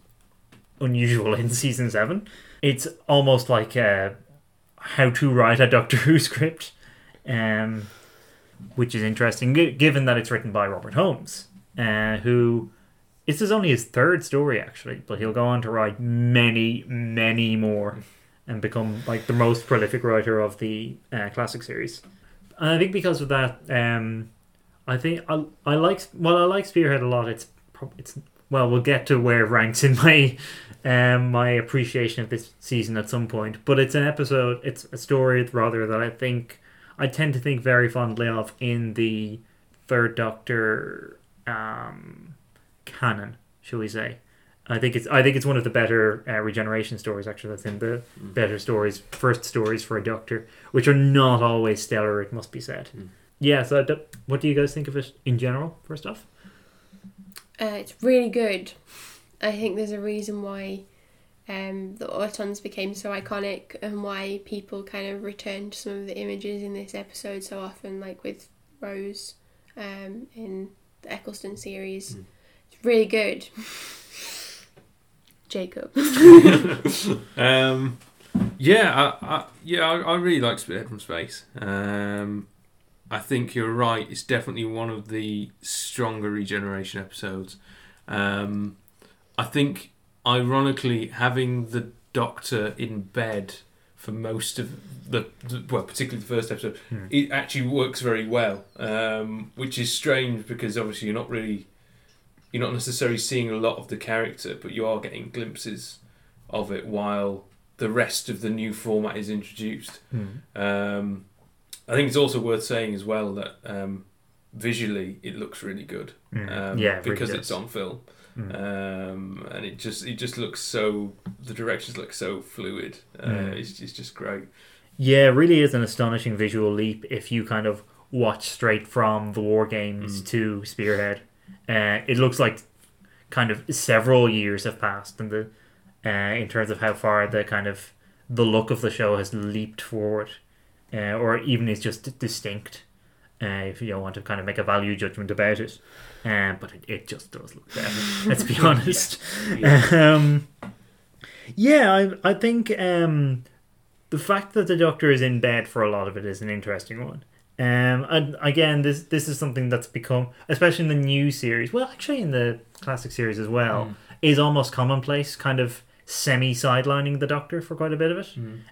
unusual in season seven. It's almost like uh, how to write a Doctor Who script, um, which is interesting, given that it's written by Robert Holmes, uh, who this is only his third story actually, but he'll go on to write many, many more, and become like the most prolific writer of the uh, classic series. And I think because of that, um, I think I, I like well I like Spearhead a lot. It's it's well we'll get to where it ranks in my um my appreciation of this season at some point. But it's an episode. It's a story rather that I think I tend to think very fondly of in the Third Doctor um, canon, shall we say? I think it's I think it's one of the better uh, regeneration stories actually. That's in the better stories, first stories for a Doctor, which are not always stellar. It must be said. Yeah. So, what do you guys think of it in general? First off, Uh, it's really good. I think there's a reason why um, the Autons became so iconic and why people kind of return to some of the images in this episode so often, like with Rose um, in the Eccleston series. It's really good. Jacob. Um, yeah, I, I, yeah, I, I really like Spearhead from Space. Um, I think you're right. It's definitely one of the stronger regeneration episodes. Um, I think, ironically, having the Doctor in bed for most of the, well, particularly the first episode, it actually works very well. Um, which is strange because obviously you're not really you're not necessarily seeing a lot of the character, but you are getting glimpses of it while the rest of the new format is introduced. Um, I think it's also worth saying as well that um, visually it looks really good. Um, Mm. Yeah, it really because does. it's on film. Mm. Um, and it just it just looks so the directions look so fluid. Uh, Mm. it's, it's just great. Yeah, it really is an astonishing visual leap if you kind of watch straight from the War Games to Spearhead. Uh, it looks like kind of several years have passed in the uh, in terms of how far the kind of the look of the show has leaped forward, uh, or even is just distinct. Uh, if you don't want to kind of make a value judgment about it, um, but it, it just does look better. let's be honest. Um, yeah, I I think um, the fact that the Doctor is in bed for a lot of it is an interesting one. Um, and again, this this is something that's become, especially in the new series. Well, actually, in the classic series as well, is almost commonplace. Kind of semi sidelining the Doctor for quite a bit of it.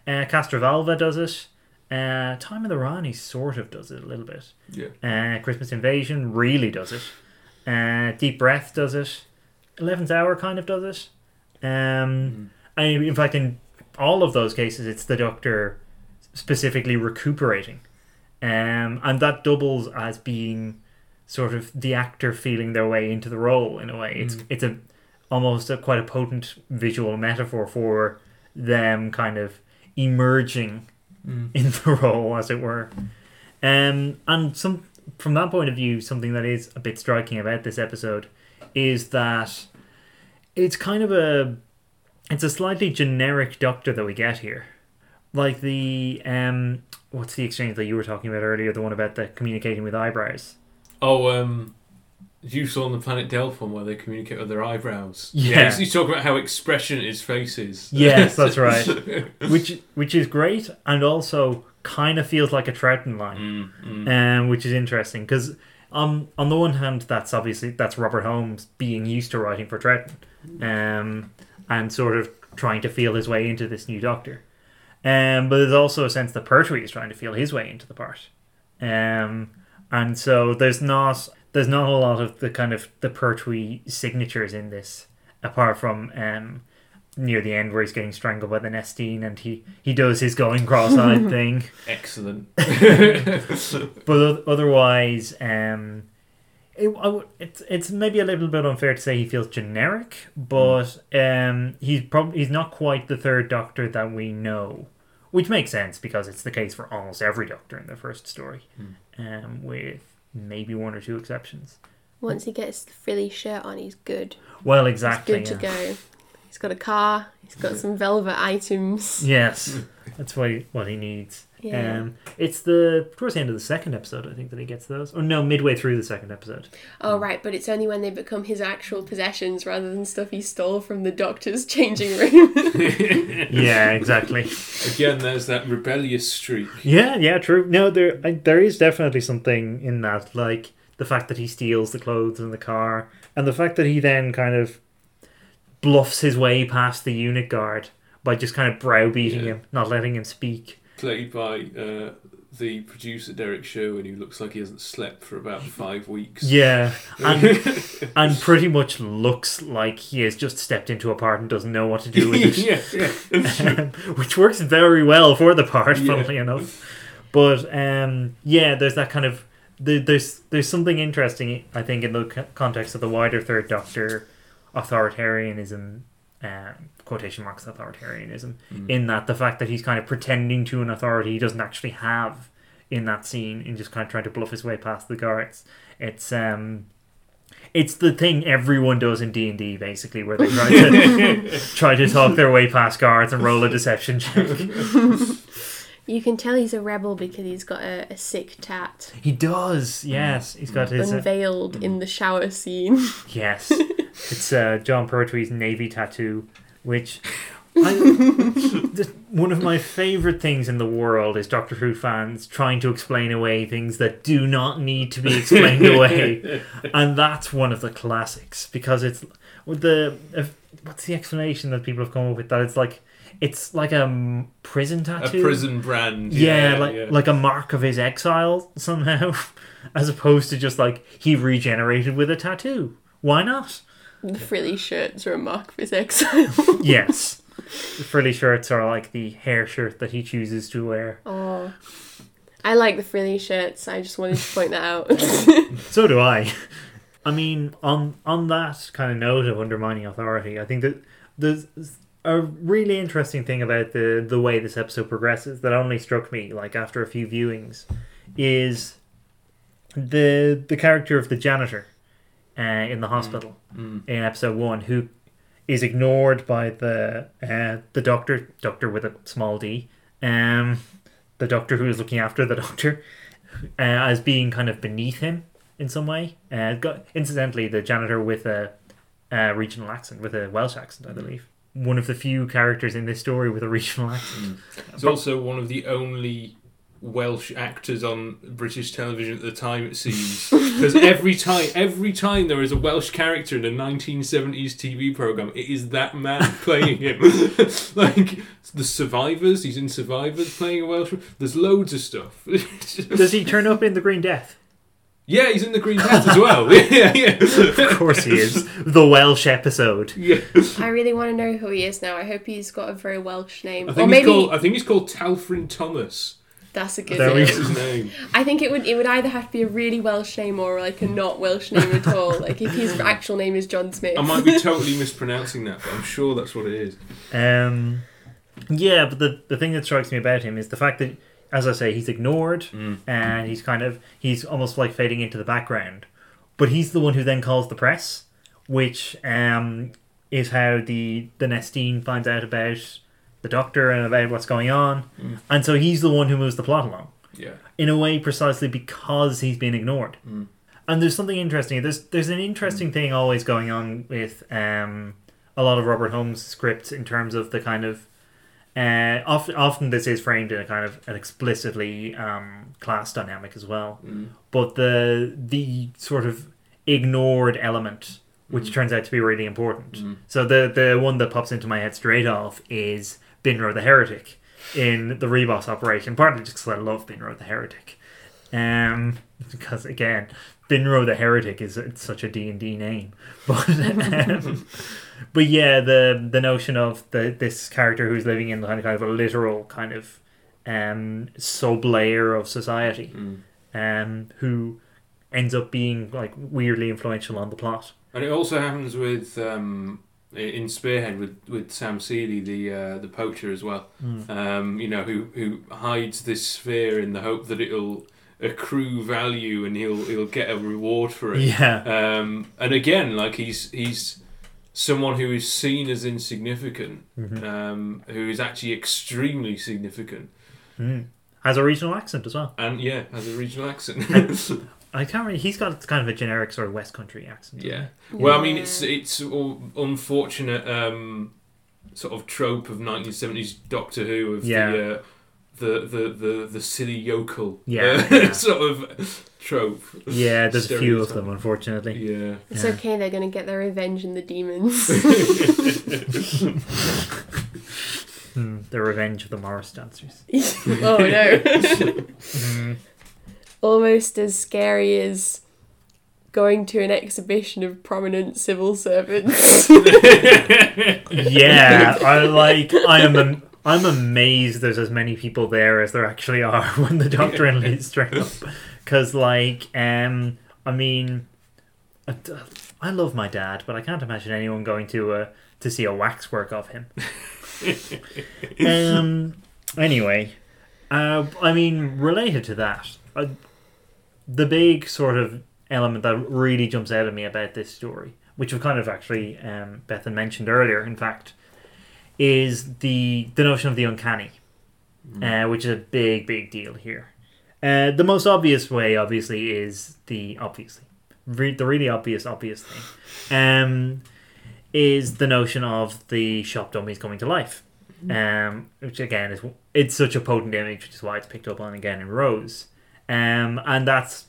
Uh, Castrovalva does it. Uh, Time of the Rani sort of does it a little bit. Yeah. Uh, Christmas Invasion really does it. Uh, Deep Breath does it. Eleventh Hour kind of does it. Um, I in fact, in all of those cases, it's the Doctor specifically recuperating, um, and that doubles as being sort of the actor feeling their way into the role in a way. It's it's a almost a, quite a potent visual metaphor for them kind of emerging in the role, as it were. Um, and some from that point of view, something that is a bit striking about this episode is that it's kind of a it's a slightly generic doctor that we get here. Like the um what's the exchange that you were talking about earlier, the one about the communicating with eyebrows. Oh, um, you saw on the planet Delphon where they communicate with their eyebrows. Yeah. he's, he's talking about how expression is faces. Yes, that's right. which which is great and also kind of feels like a Troughton line. Mm, um, which is interesting because um, on the one hand, that's obviously that's Robert Holmes being used to writing for Troughton, um, and sort of trying to feel his way into this new Doctor. Um, but there's also a sense that Pertwee is trying to feel his way into the part, um, and so there's not there's not a lot of the kind of the Pertwee signatures in this, apart from um, near the end where he's getting strangled by the Nestene and he he does his going cross-eyed thing. Excellent. but otherwise, um, it, I w- it's it's maybe a little bit unfair to say he feels generic, but um, he's probably he's not quite the third Doctor that we know, which makes sense because it's the case for almost every Doctor in the first story, um, with maybe one or two exceptions. Once he gets the frilly shirt on, he's good. Well, He's exactly. good to go. He's got a car. He's got some velvet items. Yes, that's what he, what he needs. Yeah. Um, it's the towards the end of the second episode, I think, that he gets those. Or no, midway through the second episode. Oh right, but it's only when they become his actual possessions rather than stuff he stole from the doctor's changing room. Yeah, exactly. Again, there's that rebellious streak. Yeah, yeah, true. No, there I, there is definitely something in that, like the fact that he steals the clothes in the car, and the fact that he then kind of bluffs his way past the unit guard by just kind of browbeating Yeah. him, not letting him speak. Played by uh, the producer Derrick Sherwin, who looks like he hasn't slept for about five weeks. Yeah, and and pretty much looks like he has just stepped into a part and doesn't know what to do with it. yeah, yeah. um, which works very well for the part, Yeah. funnily enough. But um, yeah, there's that kind of there, there's there's something interesting, I think, in the context of the wider Third Doctor authoritarianism, uh, quotation marks authoritarianism, in that the fact that he's kind of pretending to an authority he doesn't actually have in that scene, and just kind of trying to bluff his way past the guards. It's um. It's the thing everyone does in D and D, basically, where they try to try to talk their way past guards and roll a deception check. you can tell he's a rebel because he's got a, a sick tat He does, yes. He's got his uh, unveiled in the shower scene. yes. It's uh, Jon Pertwee's navy tattoo, which I, one of my favorite things in the world is Doctor Who fans trying to explain away things that do not need to be explained away, and that's one of the classics because it's with the if, what's the explanation that people have come up with that it's like it's like a prison tattoo, A prison brand. yeah, Yeah, like yeah. like a mark of his exile somehow, as opposed to just like he regenerated with a tattoo, Why not? The frilly shirts are a mark of his exile. Yes. The frilly shirts are like the hair shirt that he chooses to wear. oh. I like the frilly shirts. I just wanted to point that out. So do I. I mean, on on that kind of note of undermining authority, I think that there's a really interesting thing about the the way this episode progresses that only struck me like after a few viewings is the the character of the janitor uh, in the hospital in episode one who is ignored by the uh, the doctor doctor with a small d um the doctor who is looking after the doctor uh, as being kind of beneath him in some way. Uh, got, incidentally, the janitor with a, a regional accent, with a Welsh accent, I believe. One of the few characters in this story with a regional accent. It's also one of the only Welsh actors on British television at the time, it seems. Because every time, every time there is a Welsh character in a 1970s TV program, it is that man playing him. like the Survivors, he's in Survivors playing a Welsh. There's loads of stuff. Does he turn up in the Green Death? yeah, he's in the Green Death as well. yeah, yeah. Of course he is. The Welsh episode. yeah. I really want to know who he is now. I hope he's got a very Welsh name. I Or think maybe called. I think he's called Talfryn Thomas. That's a good There name. That's his name. I think it would it would either have to be a really Welsh name or like a not Welsh name at all. Like if his actual name is John Smith. I might be totally mispronouncing that, but I'm sure that's what it is. Um, yeah, but the, the thing that strikes me about him is the fact that, as I say, he's ignored and he's kind of, he's almost like fading into the background. But he's the one who then calls the press, which um, is how the, the Nestene finds out about the doctor and about what's going on. And so he's the one who moves the plot along. Yeah. in a way precisely because he's been ignored. And there's something interesting. There's there's an interesting thing always going on with um, a lot of Robert Holmes scripts in terms of the kind of uh, often often this is framed in a kind of an explicitly um, class dynamic as well. But the the sort of ignored element, which turns out to be really important. So the the one that pops into my head straight off is Binro the Heretic in the Ribos operation, partly just because I love Binro the Heretic. Um, because again, Binro the Heretic is it's such a D and D name, but um, but yeah, the the notion of the this character who's living in kind of, kind of a literal kind of um sub layer of society, um, who ends up being like weirdly influential on the plot. And it also happens with um, in Spearhead with, with Sam Seeley, the uh, the poacher as well. Um, you know, who who hides this sphere in the hope that it'll accrue value and he'll he'll get a reward for it. Yeah. Um, and again, like he's he's someone who is seen as insignificant, um, who is actually extremely significant, Has a regional accent as well. and yeah, has a regional accent. I can't really. He's got kind of a generic sort of West Country accent. Yeah. Well, I mean, it's it's all unfortunate um, sort of trope of 1970s Doctor Who of Yeah. the, uh, the the the the silly yokel. Yeah, uh, yeah. sort of trope. Yeah, there's a few of them, unfortunately. Yeah. It's Yeah. okay, they're gonna get their revenge in the demons. Hmm, the Revenge of the Morris Dancers. oh no. Almost as scary as going to an exhibition of prominent civil servants. Yeah, I like. I am. Am, I'm amazed there's as many people there as there actually are when the Doctor and Liz turn up. Because, like, um, I mean, I, I love my dad, but I can't imagine anyone going to uh, to see a waxwork of him. um. Anyway, uh, I mean, related to that, uh, the big sort of element that really jumps out at me about this story, which we kind of actually um, Bethan mentioned earlier, in fact, is the the notion of the uncanny, uh, which is a big, big deal here. Uh, the most obvious way, obviously, is the obviously re- the really obvious, obvious thing, um, is the notion of the shop dummies coming to life, um, which again is it's such a potent image, which is why it's picked up on again in Rose, um, and that's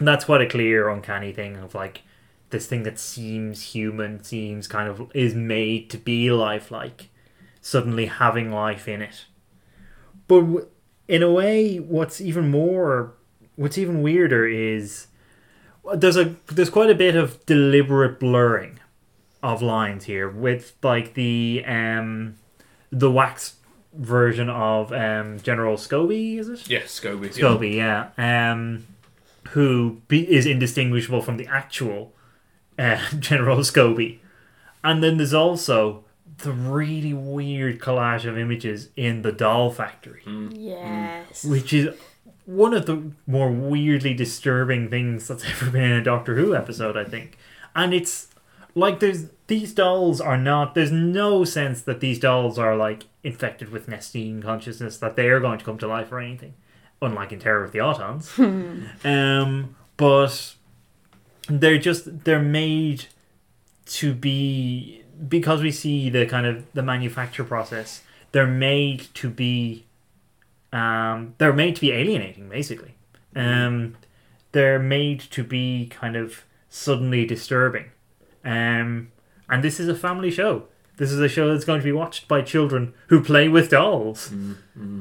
that's quite a clear uncanny thing of like this thing that seems human, seems kind of is made to be lifelike, suddenly having life in it. But in a way, what's even more, what's even weirder is there's a there's quite a bit of deliberate blurring of lines here with like the um the wax version of um General Scobie, is it? Yes, Scobie. Scobie, yeah. Um, who be, is indistinguishable from the actual uh, General Scobie. And then there's also the really weird collage of images in the doll factory, Yes. which is one of the more weirdly disturbing things that's ever been in a Doctor Who episode, I think. And it's like there's these dolls are not there's no sense that these dolls are like infected with Nestene consciousness that they are going to come to life or anything unlike in Terror of the Autons. um, but they're just they're made to be because we see the kind of the manufacture process. They're made to be um, they're made to be alienating, basically. Um, they're made to be kind of suddenly disturbing. Um, and this is a family show. This is a show that's going to be watched by children who play with dolls.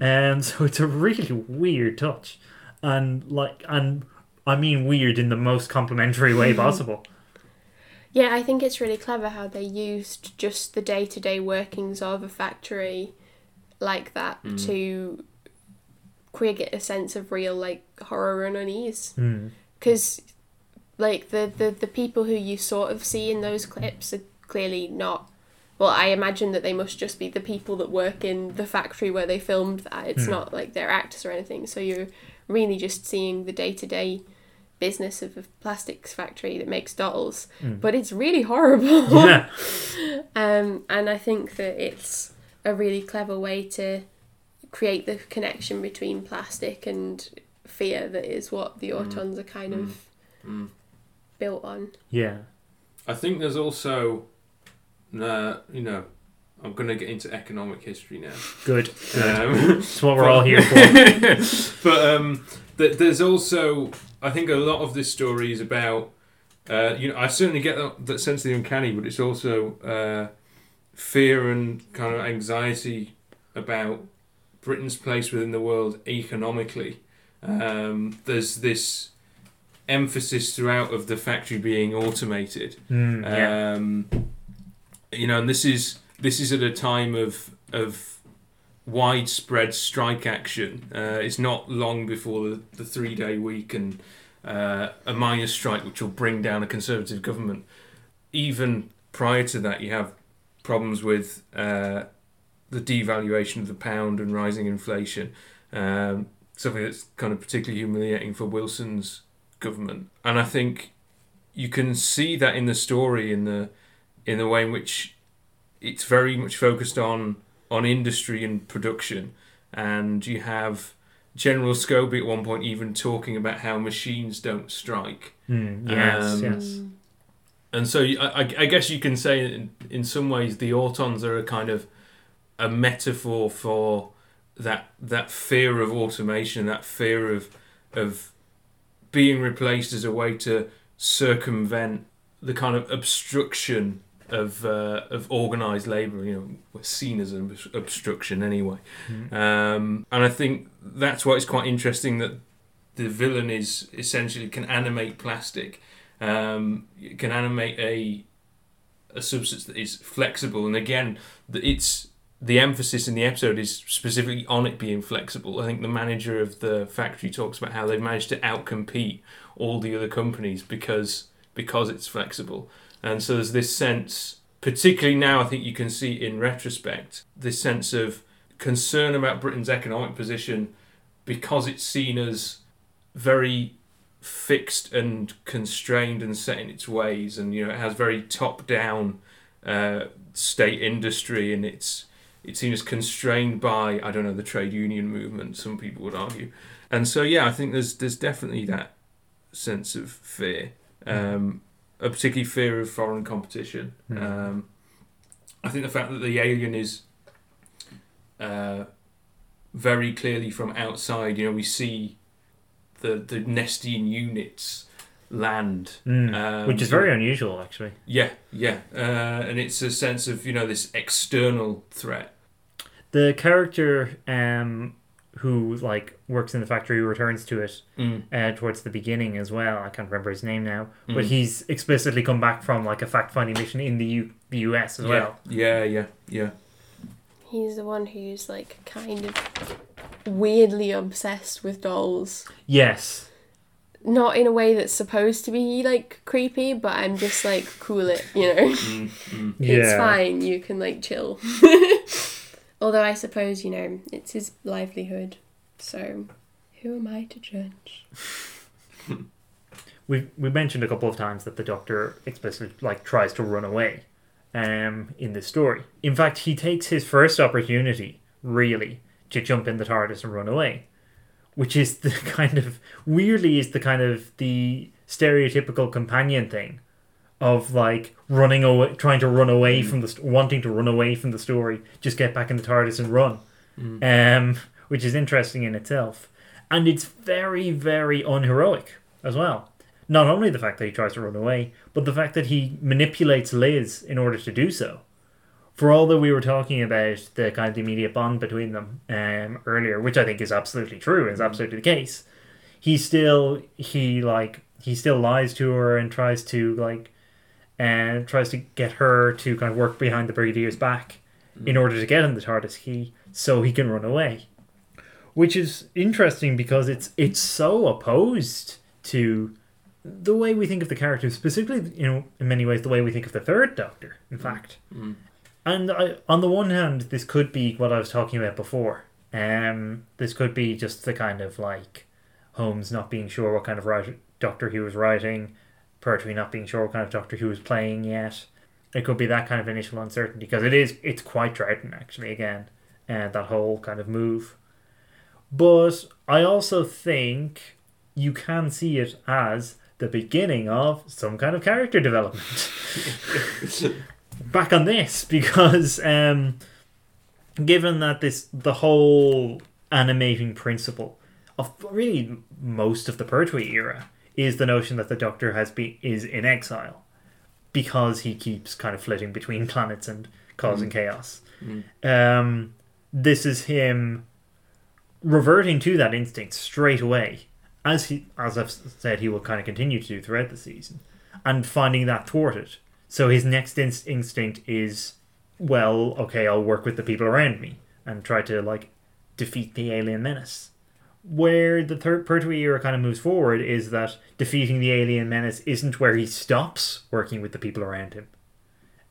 And so it's a really weird touch. And like and I mean weird in the most complimentary way mm-hmm. possible. Yeah, I think it's really clever how they used just the day to day workings of a factory like that mm. to create a sense of real like horror and unease. Because hmm. Like the, the the people who you sort of see in those clips are clearly not. Well, I imagine that they must just be the people that work in the factory where they filmed that. It's hmm. not like they're actors or anything. So you're really just seeing the day to day business of a plastics factory that makes dolls. Hmm. But it's really horrible. Yeah. Um, and I think that it's a really clever way to create the connection between plastic and fear that is what the hmm. Autons are kind of built on. Yeah. I think there's also, uh, you know, I'm going to get into economic history now. Good. Good. Um, That's what we're all here for. but um, th- there's also, I think, a lot of this story is about. Uh, you know, I certainly get that, that sense of the uncanny, but it's also uh, fear and kind of anxiety about Britain's place within the world economically. Um, there's this emphasis throughout of the factory being automated. Mm, yeah. Um, you know, and this is this is at a time of of widespread strike action. Uh, it's not long before the, the three day week and uh, a miners' strike, which will bring down a conservative government. Even prior to that, you have problems with uh, the devaluation of the pound and rising inflation. Um, something that's kind of particularly humiliating for Wilson's government. And I think you can see that in the story in the in the way in which it's very much focused on on industry and production and you have General Scobie at one point even talking about how machines don't strike. Mm, yes, Um, yes. And so I, I, guess you can say in, in some ways the Autons are a kind of a metaphor for that that fear of automation, that fear of of being replaced as a way to circumvent the kind of obstruction of uh, of organized labor. You know, we're seen as an obstruction anyway. Um, and I think that's why it's quite interesting that the villain is essentially can animate plastic, um, can animate a a substance that is flexible. And again, it's the emphasis in the episode is specifically on it being flexible. I think the manager of the factory talks about how they've managed to outcompete all the other companies because because it's flexible. And so there's this sense, particularly now, I think you can see in retrospect, this sense of concern about Britain's economic position because it's seen as very fixed and constrained and set in its ways, and you know it has very top-down uh, state industry, and it's it's seems constrained by I don't know the trade union movement. Some people would argue, and so yeah, I think there's there's definitely that sense of fear, um, a particularly fear of foreign competition. Um, I think the fact that the alien is uh, very clearly from outside. You know, we see the the Nestene units land, Mm, um, which is very unusual, actually. yeah, yeah, uh, and it's a sense of you know this external threat. The character um, who like works in the factory returns to it Mm. uh, towards the beginning as well. I can't remember his name now, but he's explicitly come back from like a fact finding mission in the U- the US as well. Yeah, yeah, yeah. He's the one who's like kind of weirdly obsessed with dolls. Yes. Not in a way that's supposed to be like creepy, but I'm just like cool it, you know. It's fine. You can like chill. Although I suppose you know it's his livelihood, so who am I to judge? we we mentioned a couple of times that the Doctor explicitly like tries to run away, um, in this story. In fact, he takes his first opportunity really to jump in the TARDIS and run away, which is the kind of weirdly is the kind of the stereotypical companion thing of like running away, trying to run away from the wanting to run away from the story, just get back in the TARDIS and run, um, which is interesting in itself, and it's very very unheroic as well. Not only the fact that he tries to run away, but the fact that he manipulates Liz in order to do so. For all that we were talking about the kind of immediate bond between them um, earlier, which I think is absolutely true, is absolutely the case. He still he like he still lies to her and tries to like and tries to get her to kind of work behind the brigadier's back in order to get him the TARDIS key so he can run away. Which is interesting because it's it's so opposed to the way we think of the character, specifically, you know, in many ways, the way we think of the third Doctor, in fact. And I, on the one hand, this could be what I was talking about before. Um, this could be just the kind of like Holmes not being sure what kind of writer, Doctor he was writing, Pertwee not being sure what kind of Doctor he was playing yet. It could be that kind of initial uncertainty because it is it's quite Troughton actually again, and that whole kind of move. But I also think you can see it as the beginning of some kind of character development. Back on this because um, given that this the whole animating principle of really most of the Pertwee era is the notion that the Doctor has been is in exile because he keeps kind of flitting between planets and causing chaos. Um, this is him reverting to that instinct straight away, as he as I've said he will kind of continue to do throughout the season, and finding that thwarted. So his next inst- instinct is, well, okay, I'll work with the people around me and try to like defeat the alien menace. Where the third Pertwee era kind of moves forward is that defeating the alien menace isn't where he stops working with the people around him.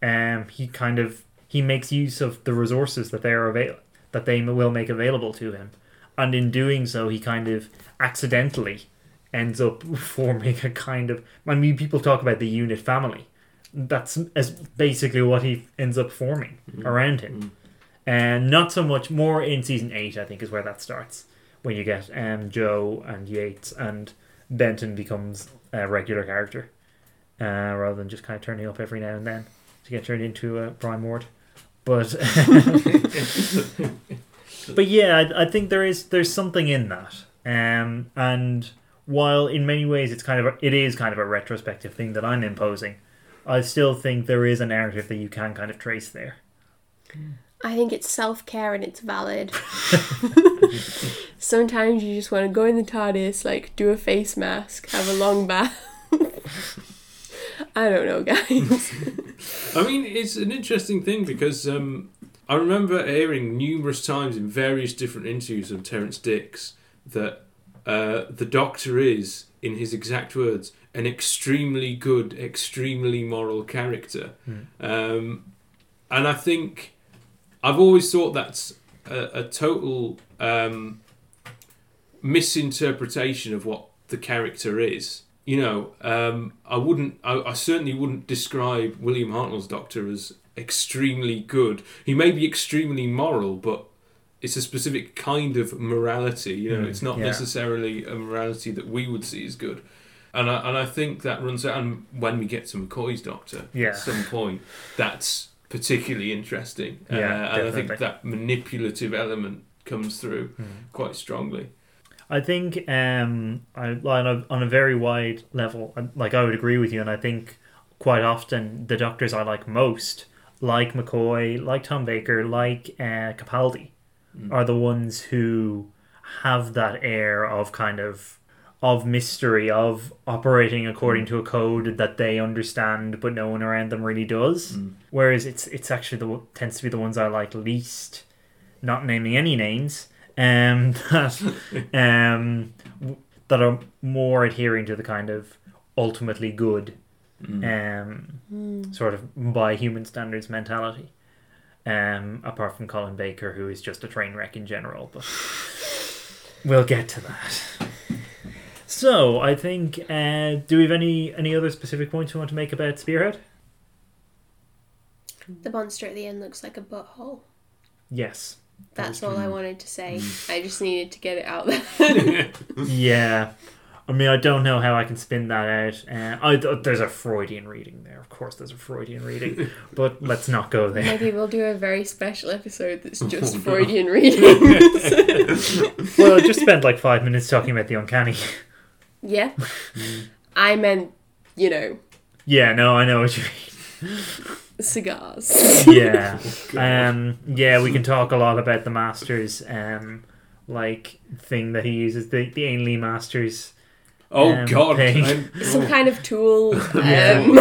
Um, he kind of he makes use of the resources that they are avail- that they will make available to him, and in doing so, he kind of accidentally ends up forming a kind of. I mean, people talk about the UNIT family. That's as basically what he ends up forming around him, and not so much more in season eight. I think is where that starts when you get um, Jo and Yates and Benton becomes a regular character, uh, rather than just kind of turning up every now and then to get turned into a Primord. But but yeah, I, I think there is there's something in that, um, and while in many ways it's kind of a, it is kind of a retrospective thing that I'm imposing, I still think there is a narrative that you can kind of trace there. I think it's self care and it's valid. Sometimes you just want to go in the TARDIS, like do a face mask, have a long bath. I don't know, guys. I mean, it's an interesting thing because um, I remember hearing numerous times in various different interviews of Terrance Dicks that uh, the Doctor is, in his exact words, an extremely good, extremely moral character. Um, and I think I've always thought that's a, a total um, misinterpretation of what the character is. You know, um, I wouldn't, I, I certainly wouldn't describe William Hartnell's Doctor as extremely good. He may be extremely moral, but it's a specific kind of morality. You know, Mm, it's not yeah. necessarily a morality that we would see as good. And I, and I think that runs out. And when we get to McCoy's Doctor Yeah. at some point, that's particularly interesting. Yeah, uh, and I think that manipulative element comes through Hmm. quite strongly. I think um, I, on, a, on a very wide level, like I would agree with you, and I think quite often the doctors I like most, like McCoy, like Tom Baker, like uh, Capaldi, are the ones who have that air of kind of of mystery of operating according to a code that they understand but no one around them really does. Whereas it's it's actually the tends to be the ones i like least not naming any names um that um that are more adhering to the kind of ultimately good um sort of by human standards mentality. Um apart from colin baker who is just a train wreck in general but we'll get to that so i think uh do we have any any other specific points we want to make about spearhead The monster at the end looks like a butthole. yes That's all I wanted to say. I just needed to get it out there. yeah I mean, I don't know how I can spin that out. Uh, I, there's a Freudian reading there. Of course, there's a Freudian reading, but let's not go there. Maybe we'll do a very special episode that's just Freudian readings. Well, I just spent like five minutes talking about the uncanny. Yeah. I meant, you know, Yeah, no, I know what you mean. cigars. Yeah, um, yeah, we can talk a lot about the Masters, um, like thing that he uses the the Ainley Masters. Oh Um, God! thing. I'm- Some kind of tool. Um,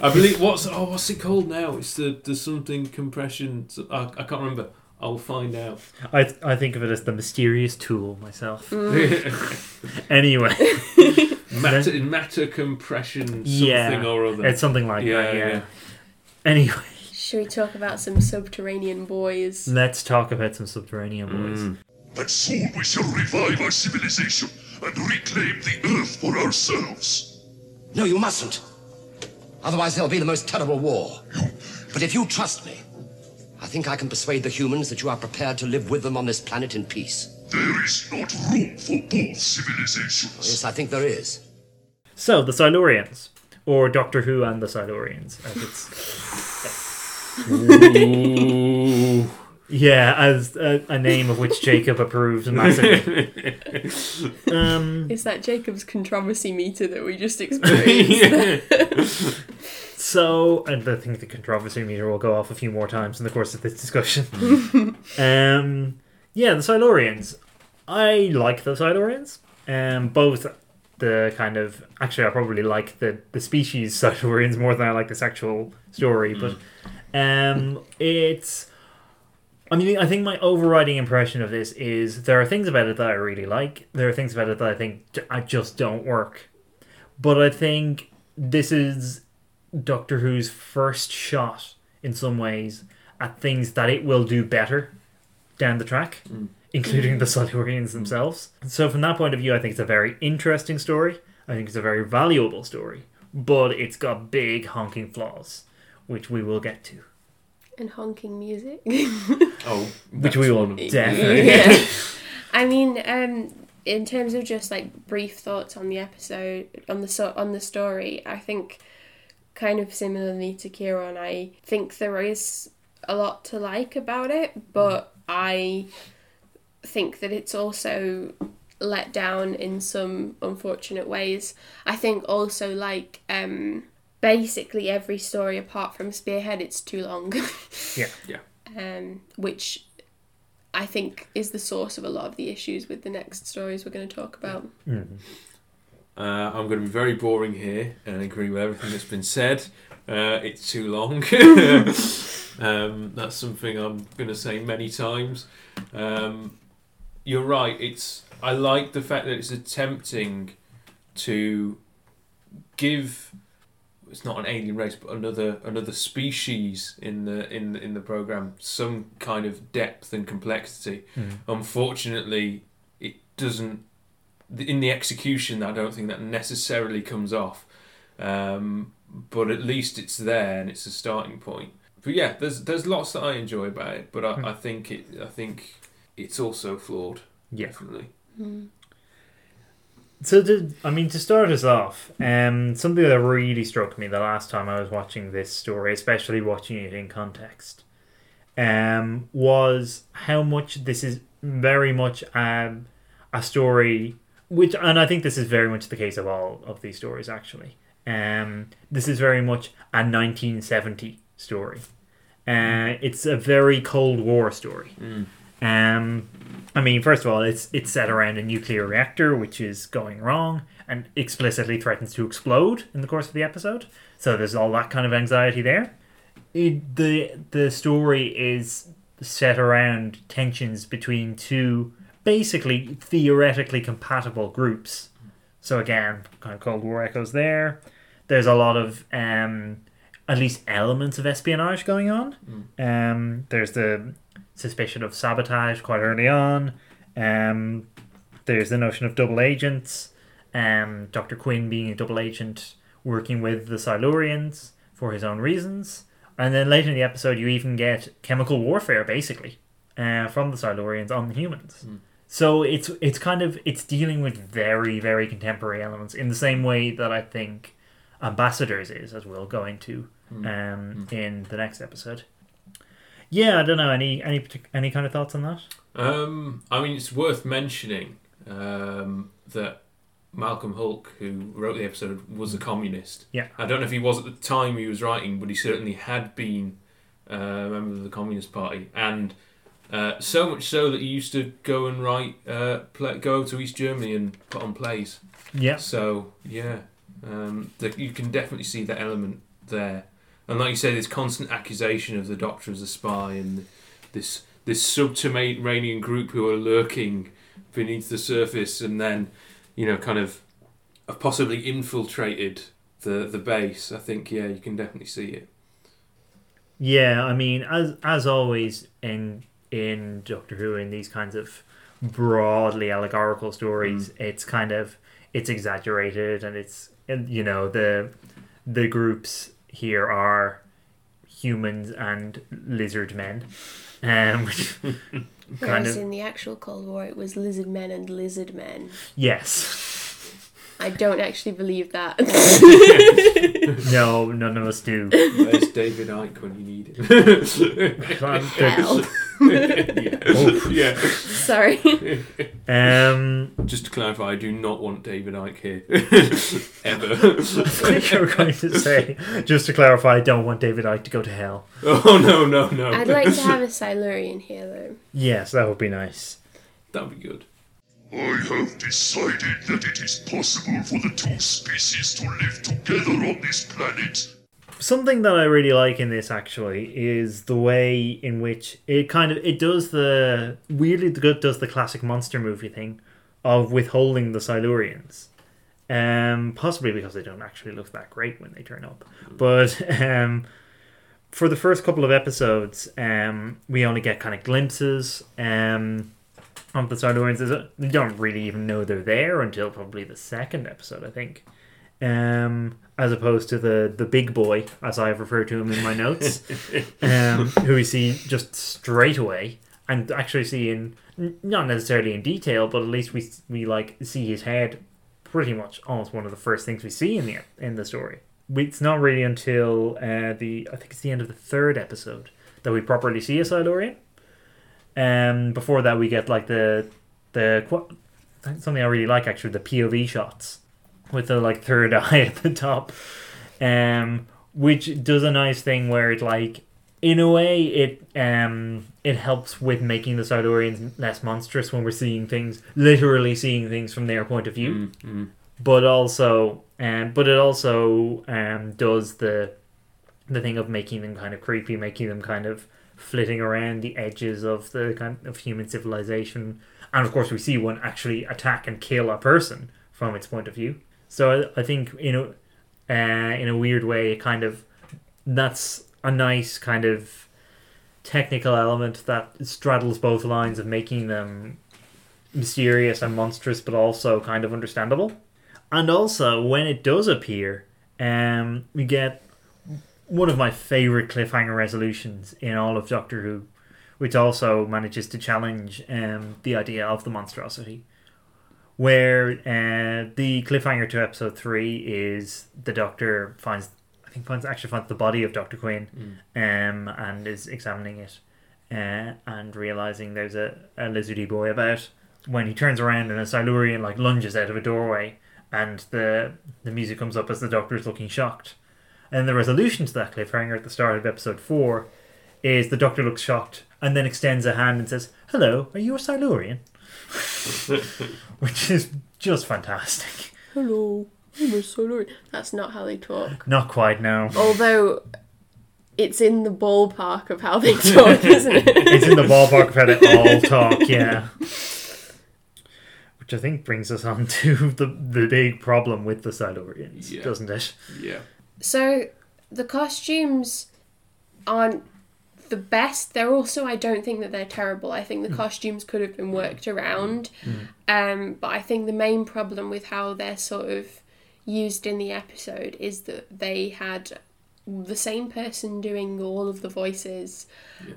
I believe what's oh what's it called now? It's the the something compression. I, I can't remember. I'll find out. I I think of it as the mysterious tool myself. Mm. Anyway, matter matter compression something yeah, or other. it's something like yeah, that. Yeah. yeah. Anyway, Should we talk about some subterranean boys? let's talk about some subterranean boys. Mm. But soon we shall revive our civilization and reclaim the earth for ourselves. No, you mustn't. Otherwise, there'll be the most terrible war. But if you trust me, I think I can persuade the humans that you are prepared to live with them on this planet in peace. There is not room for both civilizations. Yes, I think there is. So the Silurians, or Doctor Who and the Silurians, as it's yeah, as a, a name of which Jacob approves massively. um, Is that Jacob's controversy meter that we just experienced? so, and I think the controversy meter will go off a few more times in the course of this discussion. um, yeah, the Silurians. I like the Silurians. Um, both the kind of actually, I probably like the the species Silurians more than I like this actual story. But um, it's. I mean, I think my overriding impression of this is there are things about it that I really like. There are things about it that I think I just don't work. But I think this is Doctor Who's first shot, in some ways, at things that it will do better down the track, mm. including the Silurians themselves. So, from that point of view, I think it's a very interesting story. I think it's a very valuable story. But it's got big honking flaws, which we will get to. And honking music. Oh, Which we all definitely. yeah. I mean, um, in terms of just like brief thoughts on the episode, on the so- on the story, I think kind of similarly to Kieran, I think there is a lot to like about it, but I think that it's also let down in some unfortunate ways. I think also like um basically every story apart from Spearhead it's too long. Yeah. Yeah. um, which I think is the source of a lot of the issues with the next stories we're going to talk about. Uh, I'm going to be very boring here and agree with everything that's been said. Uh, it's too long. um, that's something I'm going to say many times. Um, you're right. It's I like the fact that it's attempting to give. It's not an alien race, but another another species in the in in the program some kind of depth and complexity. Hmm. Unfortunately, it doesn't in the execution, I don't think that necessarily comes off. Um, but at least it's there and it's a starting point. But yeah, there's there's lots that I enjoy about it, but I, hmm. I think it I think it's also flawed. Yeah. Definitely. Hmm. So, to, I mean, to start us off, um, something that really struck me the last time I was watching this story, especially watching it in context, um, was how much this is very much um, a story, which, and I think this is very much the case of all of these stories, actually. Um, this is very much a 1970 story. Uh, it's a very Cold War story. Um, I mean, first of all, it's it's set around a nuclear reactor which is going wrong and explicitly threatens to explode in the course of the episode. So there's all that kind of anxiety there. It, the the story is set around tensions between two basically theoretically compatible groups. So again, kind of Cold War echoes there. There's a lot of um, at least elements of espionage going on. Um, there's the suspicion of sabotage quite early on. Um, there's the notion of double agents. Um, Dr. Quinn being a double agent working with the Silurians for his own reasons. And then later in the episode, you even get chemical warfare, basically, uh, from the Silurians on the humans. So it's it's kind of it's dealing with very very contemporary elements in the same way that I think Ambassadors is, as we'll go into um, in the next episode. Yeah, I don't know any any any kind of thoughts on that. Um, I mean, it's worth mentioning um, that Malcolm Hulke, who wrote the episode, was a communist. Yeah. I don't know if he was at the time he was writing, but he certainly had been uh, a member of the Communist Party, and uh, so much so that he used to go and write, uh, play, go to East Germany and put on plays. Yeah. So yeah, um, the, you can definitely see that element there, and like you said, this constant accusation of the Doctor as a spy and this this subterranean group who are lurking beneath the surface, and then you know, kind of have possibly infiltrated the the base. I think yeah, you can definitely see it. Yeah, I mean, as as always in in Doctor Who in these kinds of broadly allegorical stories, mm. it's kind of it's exaggerated and it's and, you know the the groups here are humans and lizard men, um, which Whereas of in the actual Cold War, it was lizard men and lizard men. yes. I don't actually believe that. No, none of us do. Where's David Icke when you need him? Hell. Oh. yeah. Sorry. Um, Just to clarify, I do not want David Icke here ever. I think you were going to say, just to clarify, I don't want David Icke to go to hell. oh no no no! I'd like to have a Silurian here, though. Yes, that would be nice. That'd be good. I have decided that it is possible for the two species to live together on this planet. Something that I really like in this actually is the way in which it kind of it does the weirdly good does the classic monster movie thing of withholding the Silurians. Um, possibly because they don't actually look that great when they turn up, but um, for the first couple of episodes, um, we only get kind of glimpses um, of the Silurians. We don't really even know they're there until probably the second episode, I think. Um, as opposed to the the big boy, as I have referred to him in my notes, um, who we see just straight away, and actually see in not necessarily in detail, but at least we we like see his head pretty much almost one of the first things we see in the in the story. It's not really until uh, the I think it's the end of the third episode that we properly see a Silurian. Um, before that, we get like the the something I really like actually the POV shots with the like third eye at the top, um, which does a nice thing where it like in a way it um it helps with making the Silurians less monstrous when we're seeing things literally seeing things from their point of view, but also um but it also um does the the thing of making them kind of creepy, making them kind of flitting around the edges of the kind of human civilization, and of course we see one actually attack and kill a person from its point of view. So I, I think you know, uh, in a weird way, kind of that's a nice kind of technical element that straddles both lines of making them mysterious and monstrous, but also kind of understandable. And also, when it does appear, um, we get one of my favorite cliffhanger resolutions in all of Doctor Who, which also manages to challenge um, the idea of the monstrosity. Where uh, the cliffhanger to episode three is the Doctor finds, I think finds actually finds the body of Doctor Quinn, um, and is examining it, uh, and realizing there's a, a lizardy boy about. When he turns around and a Silurian like lunges out of a doorway, and the the music comes up as the Doctor is looking shocked. And the resolution to that cliffhanger at the start of episode four is the Doctor looks shocked and then extends a hand and says, "Hello, are you a Silurian?" Which is just fantastic. Hello, I'm a Silurian. That's not how they talk. Not quite now. Although it's in the ballpark of how they talk, isn't it? It's in the ballpark of how they all talk, yeah. Which I think brings us on to the the big problem with the Silurians, Yeah. doesn't it? Yeah. So the costumes aren't the best. They're also I don't think that they're terrible. I think the hmm. costumes could have been hmm. worked around. Hmm. Um, but I think the main problem with how they're sort of used in the episode is that they had the same person doing all of the voices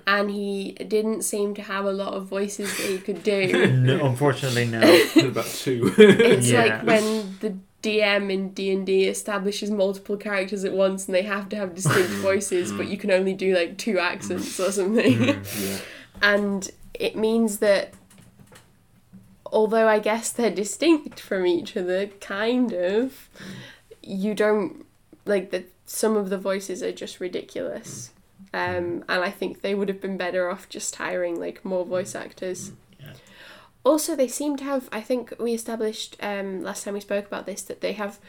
and he didn't seem to have a lot of voices that he could do. No, unfortunately, no. About two. It's Yeah. like when the DM in D and D establishes multiple characters at once, and they have to have distinct voices, but you can only do like two accents or something. yeah. and it means that, although I guess they're distinct from each other, kind of, you don't like that. Some of the voices are just ridiculous. Um, and I think they would have been better off just hiring like more voice actors. Also, they seem to have. I think we established um, last time we spoke about this that they have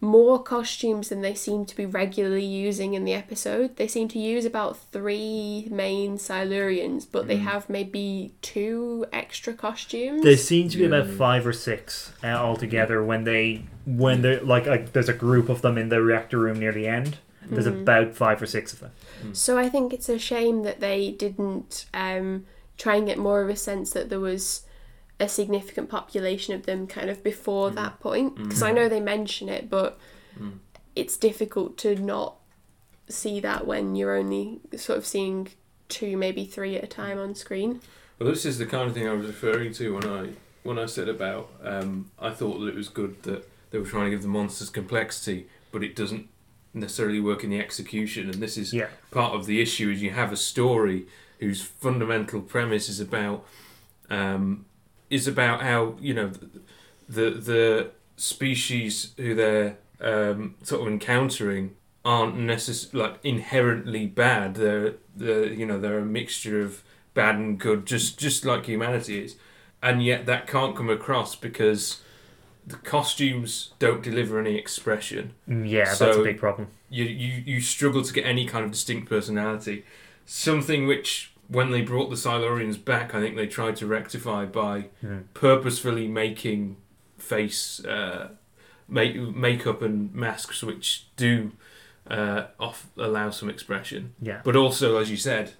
more costumes than they seem to be regularly using in the episode. They seem to use about three main Silurians, but they have maybe two extra costumes. There seem to be about five or six uh, altogether when they when they like, like there's a group of them in the reactor room near the end. There's about five or six of them. So I think it's a shame that they didn't um, try and get more of a sense that there was a significant population of them kind of before that point. Because I know they mention it, but it's difficult to not see that when you're only sort of seeing two, maybe three at a time on screen. Well, this is the kind of thing I was referring to when I when I said about um, I thought that it was good that they were trying to give the monsters complexity, but it doesn't necessarily work in the execution. And this is Yeah. part of the issue: is you have a story whose fundamental premise is about um, is about how you know the the species who they're um, sort of encountering aren't necess- like inherently bad. They're they're you know they're a mixture of bad and good, just just like humanity is, and yet that can't come across because the costumes don't deliver any expression. Mm, Yeah, that's a big problem. You, you you struggle to get any kind of distinct personality. Something which, when they brought the Silurians back, I think they tried to rectify by purposefully making face uh, make makeup and masks which do uh, off allow some expression. Yeah. But also, as you said,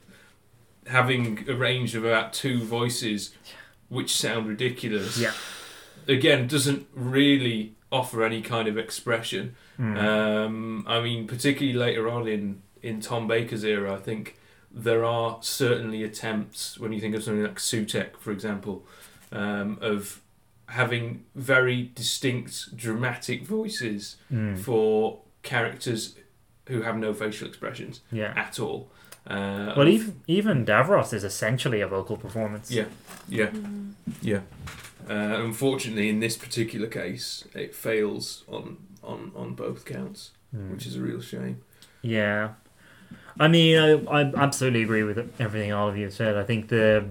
having a range of about two voices, which sound ridiculous Yeah. again doesn't really offer any kind of expression. Um, I mean, particularly later on in in Tom Baker's era, I think there are certainly attempts when you think of something like Sutekh, for example, um, of having very distinct, dramatic voices for characters who have no facial expressions Yeah. at all. Uh, Well, even even Davros is essentially a vocal performance. yeah, yeah, yeah. Uh, unfortunately, in this particular case, it fails on on, on both counts, which is a real shame. Yeah. I mean, I, I absolutely agree with everything all of you have said. I think the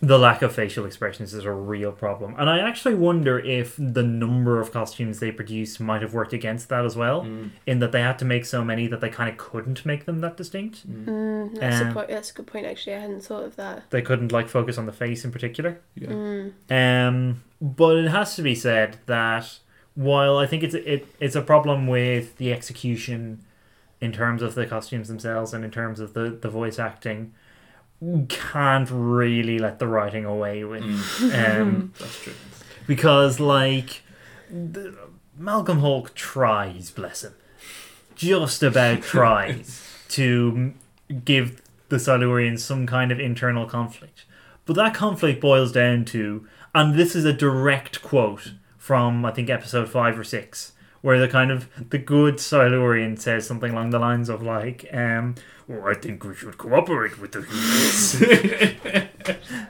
the lack of facial expressions is a real problem, and I actually wonder if the number of costumes they produced might have worked against that as well. In that they had to make so many that they kind of couldn't make them that distinct. That's, Um, a point, that's a good point, actually. I hadn't thought of that. They couldn't like focus on the face in particular. Yeah, Um, but it has to be said that while I think it's it, it's a problem with the execution in terms of the costumes themselves and in terms of the, the voice acting, can't really let the writing away with. Um, that's true. because like the, Malcolm Hulke tries, bless him, just about tries to give the Silurians some kind of internal conflict. But that conflict boils down to, and this is a direct quote from I think episode five or six, where the kind of the good Silurian says something along the lines of like, um, "Well, I think we should cooperate with the humans."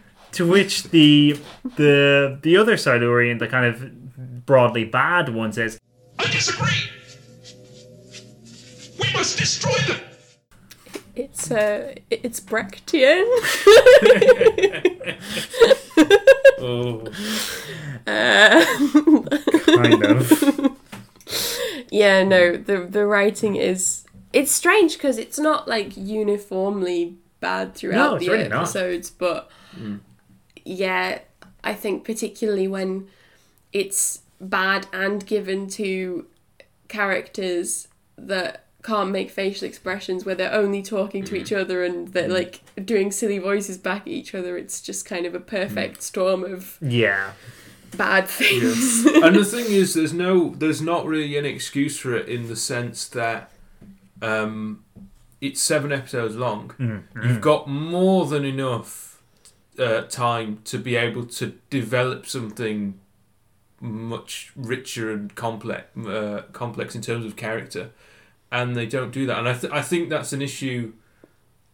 to which the the the other Silurian, the kind of broadly bad one, says, I disagree. We must destroy them. It's uh, it's Brechtian. Oh, uh, Kind of. Yeah, no, mm. the the writing is it's strange because it's not like uniformly bad throughout No, the really not. episodes, but mm. yeah, I think particularly when it's bad and given to characters that can't make facial expressions where they're only talking to each mm. other and they're like doing silly voices back at each other it's just kind of a perfect storm of Yeah. Bad things and the thing is, there's no, there's not really an excuse for it in the sense that um, it's seven episodes long. Mm-hmm. You've got more than enough uh, time to be able to develop something much richer and complex, uh, complex in terms of character, and they don't do that. And I, th- I think that's an issue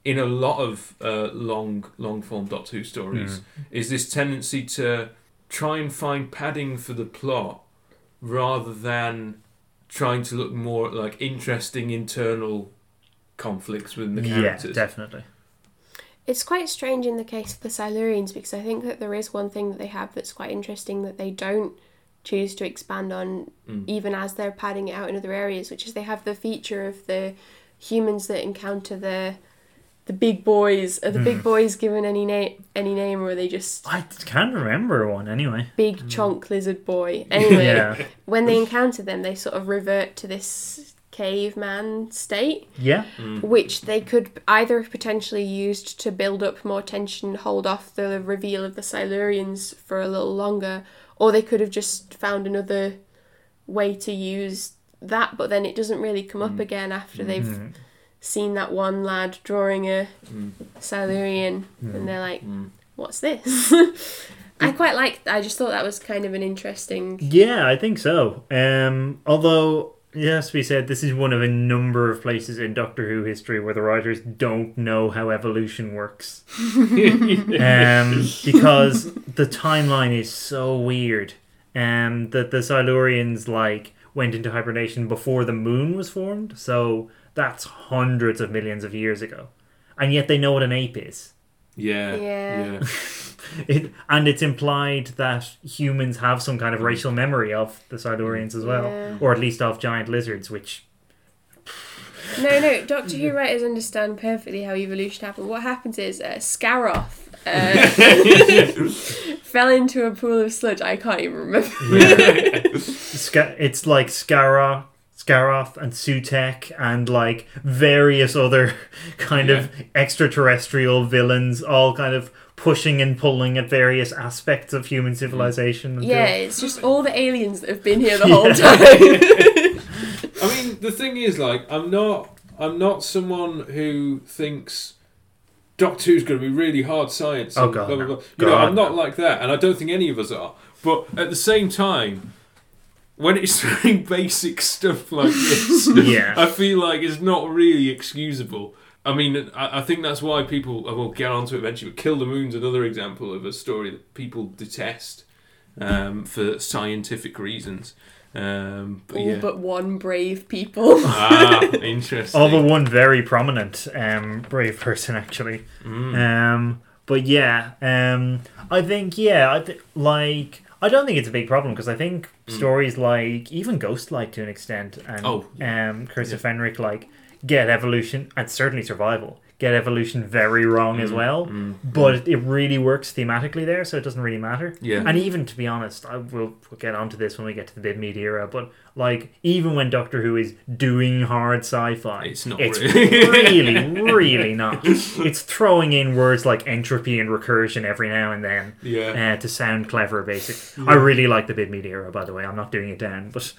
in a lot of uh, long, long form Doctor Who stories. Is this tendency to try and find padding for the plot rather than trying to look more at like interesting internal conflicts within the characters. Yeah, characters. definitely. It's quite strange in the case of the Silurians because I think that there is one thing that they have that's quite interesting that they don't choose to expand on mm. even as they're padding it out in other areas, which is they have the feature of the humans that encounter the the big boys. Are the big hmm. boys given any name any name or are they just I can't remember one anyway. big hmm. chonk lizard boy? Anyway, Yeah. when they encounter them they sort of revert to this caveman state Yeah. Hmm. which they could either have potentially used to build up more tension, hold off the reveal of the Silurians for a little longer, or they could have just found another way to use that, but then it doesn't really come up again after they've seen that one lad drawing a Silurian and they're like, what's this? I quite like I just thought that was kind of an interesting Yeah, I think so. Um, although it has to be said, this is one of a number of places in Doctor Who history where the writers don't know how evolution works. um, because the timeline is so weird. Um, that the Silurians like went into hibernation before the moon was formed, so that's hundreds of millions of years ago, and yet they know what an ape is. Yeah, Yeah. yeah. It, and it's implied that humans have some kind of racial memory of the Silurians as well, Yeah. or at least of giant lizards, which No, no, Doctor Who writers understand perfectly how evolution happened. What happens is uh, Scaroth uh, fell into a pool of sludge. I can't even remember. Sca- it's like Skara, Skaroth and Sutekh and like various other kind of extraterrestrial villains, all kind of pushing and pulling at various aspects of human mm. civilization. until- yeah, it's just all the aliens that have been here the whole time. I mean, the thing is, like, I'm not, I'm not someone who thinks Doctor Who's going to be really hard science. Oh, God, blah, blah, no. blah. You know, I'm not like that, and I don't think any of us are. But at the same time, when it's doing basic stuff like this, Yeah. I feel like it's not really excusable. I mean, I, I think that's why people will get onto it eventually. But Kill the Moon's another example of a story that people detest um, for scientific reasons. Um, but all yeah. but one brave people. ah, interesting. Although one very prominent um, brave person actually. Mm. Um, but yeah, um, I think yeah, I th- like I don't think it's a big problem because I think stories like even Ghostlight to an extent and Mm. Oh, um, Curse of Fenric like get evolution and certainly survival get evolution very wrong Mm, as well, but it really works thematically there, so it doesn't really matter. Yeah. and even to be honest, I will we'll get onto this when we get to the Bidmead era, but like even when Doctor Who is doing hard sci-fi, It's not It's really. really, really not. It's throwing in words like entropy and recursion every now and then Yeah. uh, to sound clever. Basically, I really like the Bidmead era. By the way, I'm not doing it down, but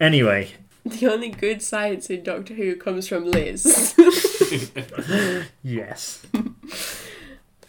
anyway, the only good science in Doctor Who comes from Liz. yes.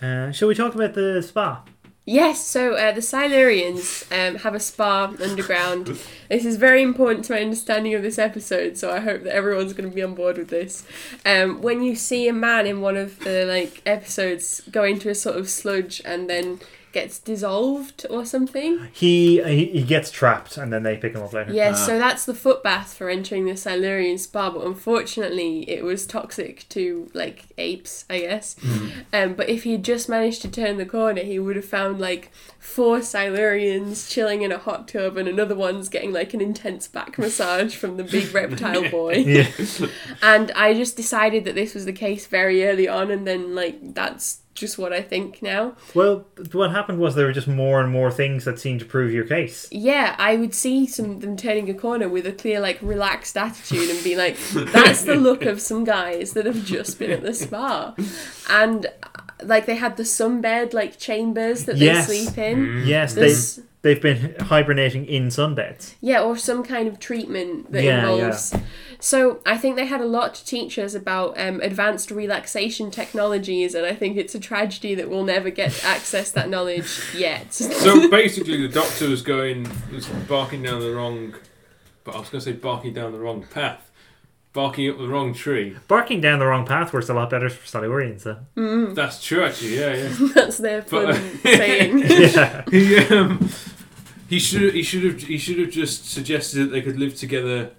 Uh, shall we talk about the spa? Yes, so uh, the Silurians um, have a spa underground. This is very important to my understanding of this episode, so I hope that everyone's going to be on board with this. Um, when you see a man in one of the like episodes go into a sort of sludge and then gets dissolved or something. He, uh, he he gets trapped, and then they pick him up later. Yeah, ah. so that's the foot bath for entering the Silurian spa, but unfortunately it was toxic to like apes, I guess. Hmm. Um, but if he'd just managed to turn the corner, he would have found like four Silurians chilling in a hot tub, and another one's getting like an intense back massage from the big reptile boy. Yeah. And I just decided that this was the case very early on, and then like that's just what I think now. Well, what happened was there were just more and more things that seemed to prove your case. Yeah, I would see some them turning a corner with a clear, like relaxed attitude and be like, "That's the look of some guys that have just been at the spa," and uh, like they had the sunbed like chambers that Yes. they sleep in. Yes, This- they've they've been hibernating in sunbeds. Yeah, or some kind of treatment that Yeah, involves. So I think they had a lot to teach us about um, advanced relaxation technologies, and I think it's a tragedy that we'll never get to access that knowledge yet. So basically, the doctor was going, was barking down the wrong. But I was going to say barking down the wrong path, barking up the wrong tree. Barking down the wrong path works a lot better for Silurians, though. That's true, actually. Yeah, yeah. That's their fun But- saying. Yeah. he um, he should he should have he should have just suggested that they could live together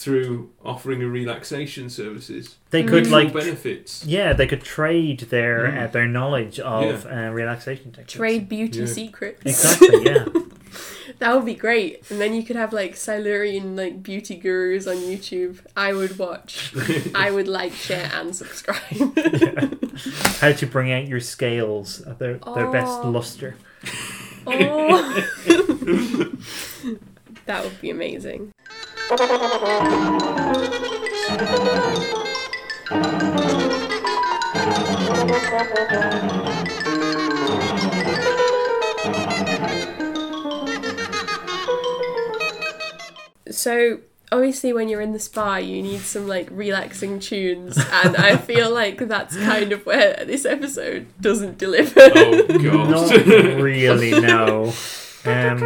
through offering a relaxation services. They could Mutual like benefits. yeah, they could trade their Mm. uh, their knowledge of uh, relaxation techniques. Trade beauty Yeah. secrets. Exactly. Yeah. That would be great. And then you could have like Silurian like beauty gurus on YouTube. I would watch. I would like, share, and subscribe. How to bring out your scales at their their best Oh. luster. oh. that would be amazing. So obviously when you're in the spa you need some like relaxing tunes and I feel like that's kind of where this episode doesn't deliver. Oh god. Not really. No. Um,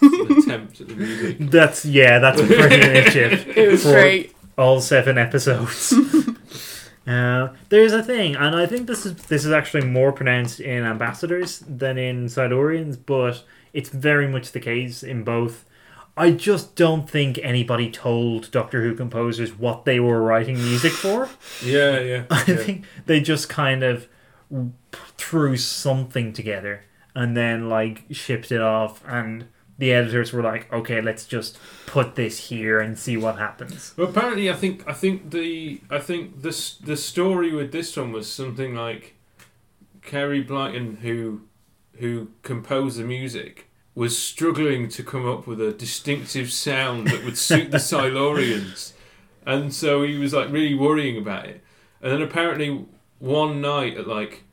An attempt at the music. that's yeah. That's pretty shift. It was for great. All seven episodes. Uh, there's a thing, and I think this is this is actually more pronounced in Ambassadors than in Silurians, but it's very much the case in both. I just don't think anybody told Doctor Who composers what they were writing music for. Yeah, yeah. I yeah. think they just kind of threw something together and then like shipped it off, and the editors were like, "Okay, let's just put this here and see what happens." Well, apparently, I think I think the I think this the story with this one was something like Carey Blyton, who who composed the music, was struggling to come up with a distinctive sound that would suit the Silurians, and so he was like really worrying about it. And then apparently one night at like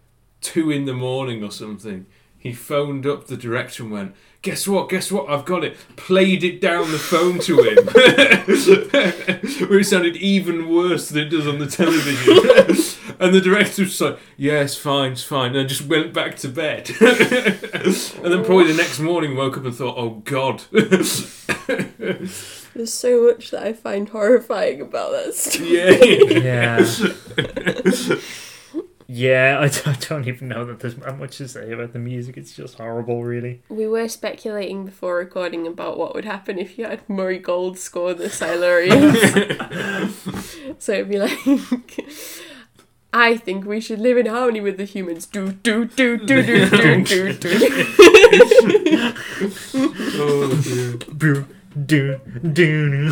two in the morning or something, he phoned up the director and went, Guess what? Guess what? I've got it. Played it down the phone to him. Where it sounded even worse than it does on the television. and the director was like, Yeah, fine, it's fine. And I just went back to bed. and then probably the next morning woke up and thought, Oh God. There's so much that I find horrifying about that story. yeah. Yeah. Yeah, I, d- I don't even know that there's that much to say about the music. It's just horrible, really. We were speculating before recording about what would happen if you had Murray Gold score the Silurians. so it'd be like, I think we should live in harmony with the humans. Do do do do do do do do. Oh, dear. Boo, doo, doo, doo.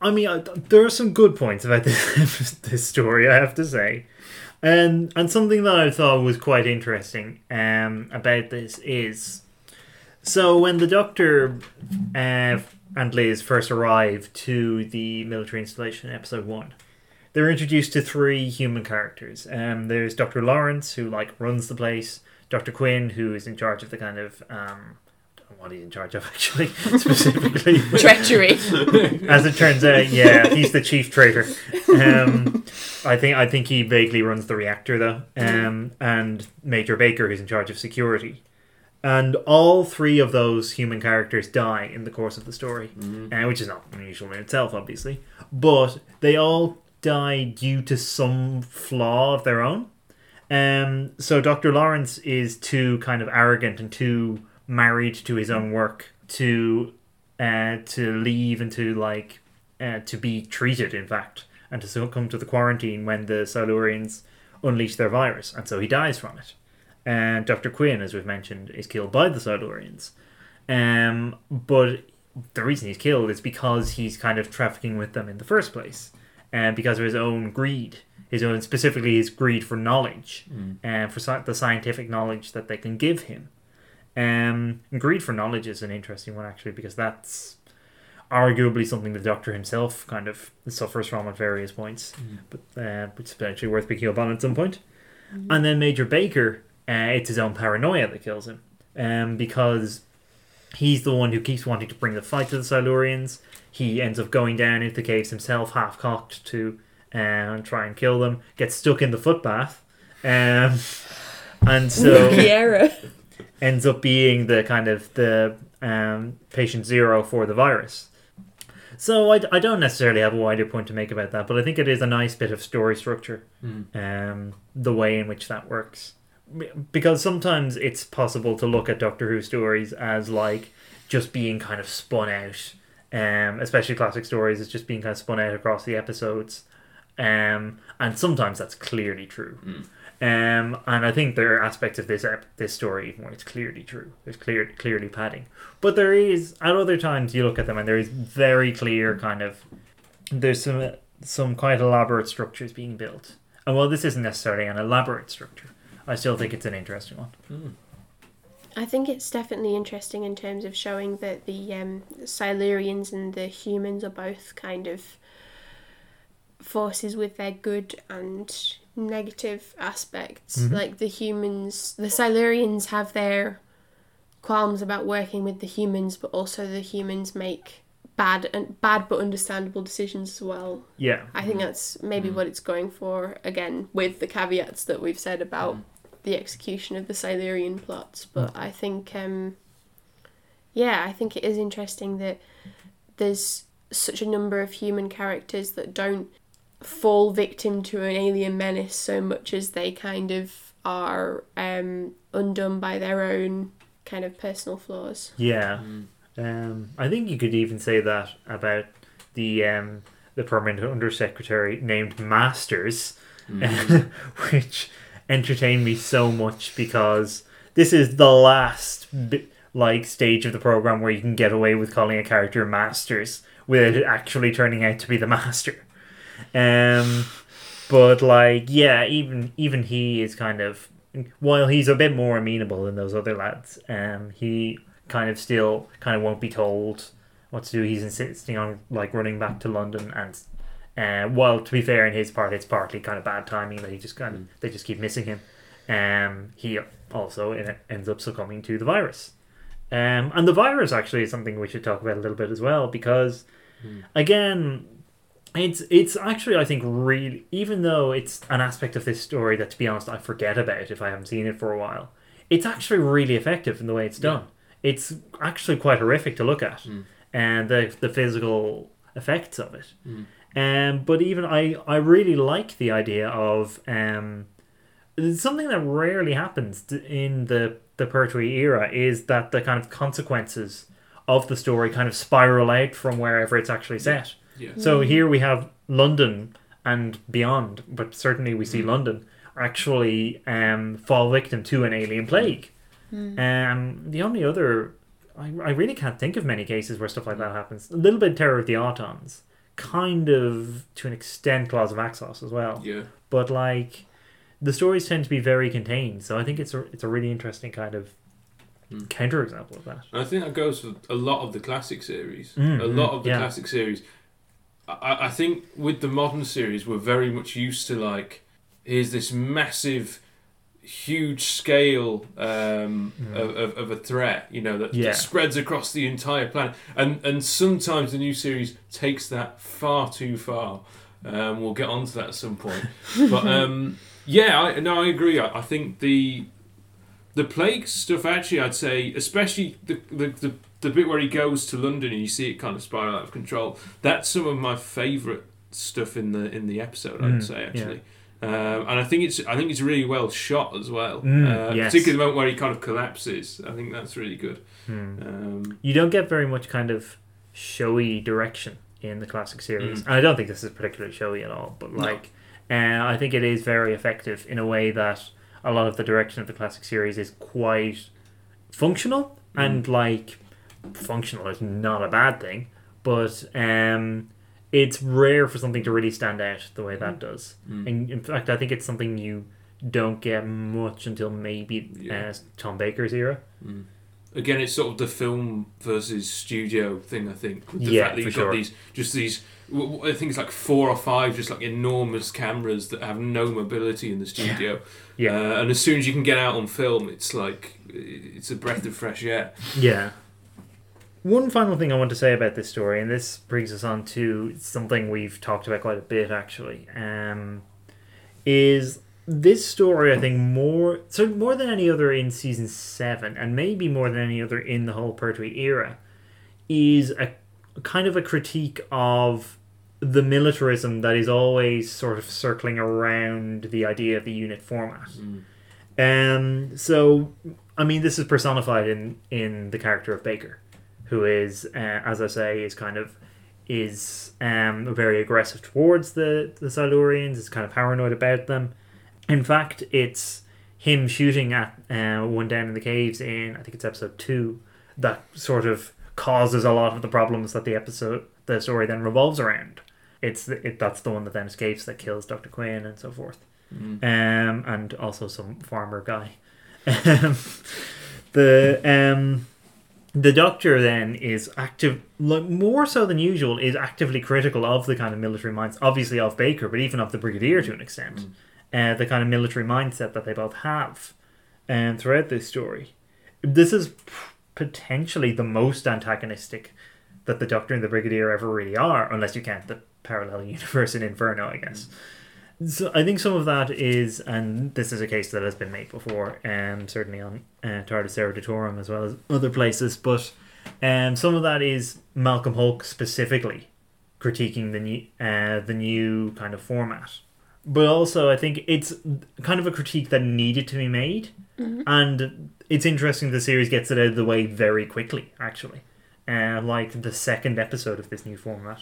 I mean, I, there are some good points about this, this story, I have to say. And and something that I thought was quite interesting um, about this is so when the Doctor uh, and Liz first arrive to the military installation in episode one, they're introduced to three human characters. Um, there's Doctor Lawrence who like runs the place. Doctor Quinn who is in charge of the kind of um, what he's in charge of actually specifically. Treachery. As it turns out, yeah, he's the chief traitor. Um, I think I think he vaguely runs the reactor though, um, and Major Baker, who's in charge of security. And all three of those human characters die in the course of the story, uh, which is not unusual in itself, obviously. But they all die due to some flaw of their own. Um, so Dr. Lawrence is too kind of arrogant and too married to his own work to uh, to leave and to like uh, to be treated, in fact, and to succumb to the quarantine when the Silurians unleash their virus, and so he dies from it. And Dr. Quinn, as we've mentioned, is killed by the Silurians. Um, but the reason he's killed is because he's kind of trafficking with them in the first place, and because of his own greed, his own specifically his greed for knowledge, and for the scientific knowledge that they can give him. Um, and greed for knowledge is an interesting one actually because that's arguably something the Doctor himself kind of suffers from at various points, but uh, which is actually worth picking up on at some point. And then Major Baker, uh, it's his own paranoia that kills him, um, because he's the one who keeps wanting to bring the fight to the Silurians. He ends up going down into the caves himself, half cocked, to um, try and kill them. Gets stuck in the footbath, um, and so Kiera. ends up being the kind of the um, patient zero for the virus. So I, I don't necessarily have a wider point to make about that, but I think it is a nice bit of story structure, um, the way in which that works. Because sometimes it's possible to look at Doctor Who stories as like just being kind of spun out, um, especially classic stories as just being kind of spun out across the episodes, um, and sometimes that's clearly true. Um, and I think there are aspects of this ep- this story where it's clearly true. There's clear clearly padding, but there is at other times you look at them and there is very clear kind of there's some some quite elaborate structures being built. And while this isn't necessarily an elaborate structure, I still think it's an interesting one. I think it's definitely interesting in terms of showing that the um, Silurians and the humans are both kind of forces with their good and negative aspects. Mhm. Like the humans, the Silurians have their qualms about working with the humans, but also the humans make bad and bad but understandable decisions as well. Yeah. I think that's maybe what it's going for again with the caveats that we've said about the execution of the Silurian plots. But I think um yeah, I think it is interesting that there's such a number of human characters that don't fall victim to an alien menace so much as they kind of are um undone by their own kind of personal flaws. Yeah. Um, I think you could even say that about the um, the permanent undersecretary named Masters, which entertained me so much because this is the last bi- like stage of the program where you can get away with calling a character Masters without it actually turning out to be the Master. Um, but like, yeah, even even he is kind of while he's a bit more amenable than those other lads, um, he kind of still kind of won't be told what to do. He's insisting on like running back to London, and uh, while to be fair, in his part, it's partly kind of bad timing that he just kind of they just keep missing him. Um, he also ends up succumbing to the virus. Um, and the virus actually is something we should talk about a little bit as well because, again, it's it's actually I think really even though it's an aspect of this story that to be honest I forget about if I haven't seen it for a while, it's actually really effective in the way it's done. It's actually quite horrific to look at, and the the physical effects of it. Um, but even I I really like the idea of um, something that rarely happens in the the Pertwee era is that the kind of consequences of the story kind of spiral out from wherever it's actually set. Yeah. So here we have London and beyond, but certainly we see London actually um, fall victim to an alien plague. Um, the only other, I, I really can't think of many cases where stuff like that happens. A little bit Terror of the Autons, kind of to an extent Claws of Axos as well. Yeah. But like, the stories tend to be very contained, so I think it's a it's a really interesting kind of counterexample of that. And I think that goes for a lot of the classic series. Mm, a lot mm, of the yeah. classic series. I, I think with the modern series, we're very much used to like, here's this massive, huge scale um, of, of, of a threat, you know, that. Yeah. that spreads across the entire planet. And and sometimes the new series takes that far too far. Um, we'll get onto that at some point. but um, yeah, I, no, I agree. I, I think the the plague stuff actually i'd say especially the, the the the bit where he goes to london and you see it kind of spiral out of control that's some of my favorite stuff in the in the episode. I'd Mm, say yeah. actually. Um, and I think it's I think it's really well shot as well. Mm, uh, yes. Particularly the moment where he kind of collapses. I think that's really good. Hmm. Um, You don't get very much kind of showy direction in the classic series. Mm. And I don't think this is particularly showy at all, but No. like, uh, I think it is very effective in a way that a lot of the direction of the classic series is quite functional Mm. and like functional is not a bad thing, but um, it's rare for something to really stand out the way that does. Mm. And in fact, I think it's something you don't get much until maybe Yeah. uh, Tom Baker's era. Mm. Again, it's sort of the film versus studio thing. I think the Yeah, fact that you've sure. got these just these. I think it's like four or five just like enormous cameras that have no mobility in the studio. Yeah. Uh, and as soon as you can get out on film, it's like it's a breath of fresh air. Yeah. One final thing I want to say about this story, and this brings us on to something we've talked about quite a bit actually, um, is this story. I think more so more than any other in season seven, and maybe more than any other in the whole Pertwee era, is a kind of a critique of the militarism that is always sort of circling around the idea of the UNIT format. Um, so, I mean, this is personified in in the character of Baker, who is, uh, as I say, is kind of is um, very aggressive towards the the Silurians. Is kind of paranoid about them. In fact, it's him shooting at uh, one down in the caves in I think it's episode two that sort of causes a lot of the problems that the episode the story then revolves around. It's the, it that's the one that then escapes that kills Doctor Quinn and so forth Mm. um, and also some farmer guy. Um, the um, the doctor then is active, like, more so than usual, is actively critical of the kind of military minds, obviously of Baker, but even of the brigadier to an extent. Uh, the kind of military mindset that they both have, um, throughout this story. This is p- potentially the most antagonistic that the Doctor and the Brigadier ever really are, unless you count the parallel universe in Inferno, I guess. So I think some of that is, and this is a case that has been made before, um, certainly on uh, TARDIS Eruditorium as well as other places, but um, some of that is Malcolm Hulke specifically critiquing the new, uh, the new kind of format. But also, I think it's kind of a critique that needed to be made, Mhm. and it's interesting the series gets it out of the way very quickly, actually. Uh, like the second episode of this new format.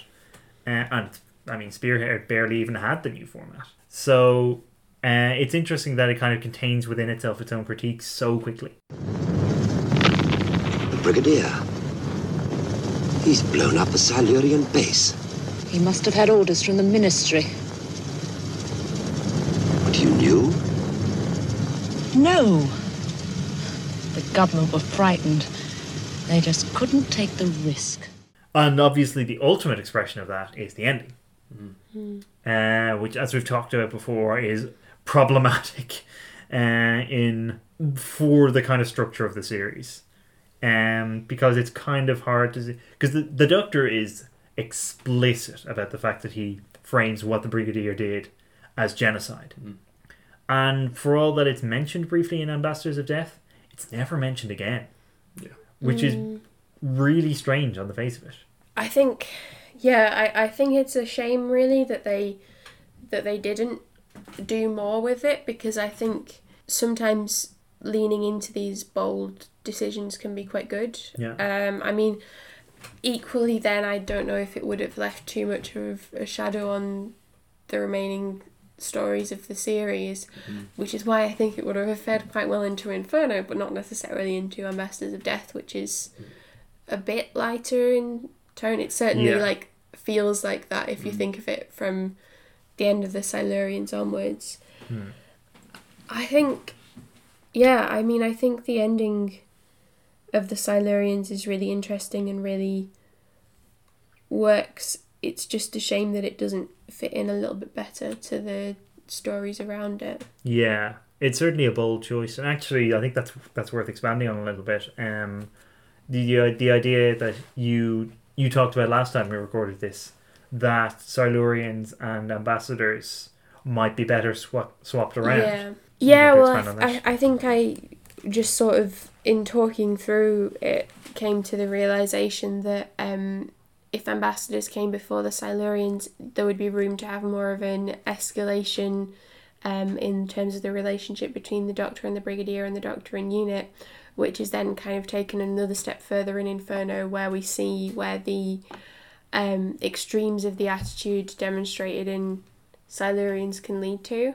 Uh, and I mean, Spearhead barely even had the new format. So uh, it's interesting that it kind of contains within itself its own critiques so quickly. The Brigadier. He's blown up a Silurian base. He must have had orders from the ministry. But you knew? No. The government were frightened. They just couldn't take the risk. And obviously, the ultimate expression of that is the ending, uh, which, as we've talked about before, is problematic uh, in for the kind of structure of the series, um, because it's kind of hard to see. Because the, the Doctor is explicit about the fact that he frames what the Brigadier did as genocide, and for all that it's mentioned briefly in Ambassadors of Death, it's never mentioned again. Yeah. Which Mm. is really strange on the face of it. I think, yeah, I, I think it's a shame really that they that they didn't do more with it because I think sometimes leaning into these bold decisions can be quite good. Yeah. Um, I mean, equally then I don't know if it would have left too much of a shadow on the remaining stories of the series, which is why I think it would have fed quite well into Inferno, but not necessarily into Ambassadors of Death, which is a bit lighter in tone. It certainly Yeah. like feels like that if you think of it from the end of the Silurians onwards. Hmm. I think, yeah, I mean, I think the ending of the Silurians is really interesting and really works. It's just a shame that it doesn't fit in a little bit better to the stories around it. Yeah, it's certainly a bold choice, and actually, I think that's that's worth expanding on a little bit. Um, the uh, the idea that you you talked about last time we recorded this, that Silurians and ambassadors might be better swap, swapped around. Yeah, yeah. Well, I, expand I, I think I just sort of in talking through it came to the realization that um, if ambassadors came before the Silurians, there would be room to have more of an escalation um, in terms of the relationship between the Doctor and the Brigadier and the Doctor and UNIT, which is then kind of taken another step further in Inferno, where we see where the um, extremes of the attitude demonstrated in Silurians can lead to.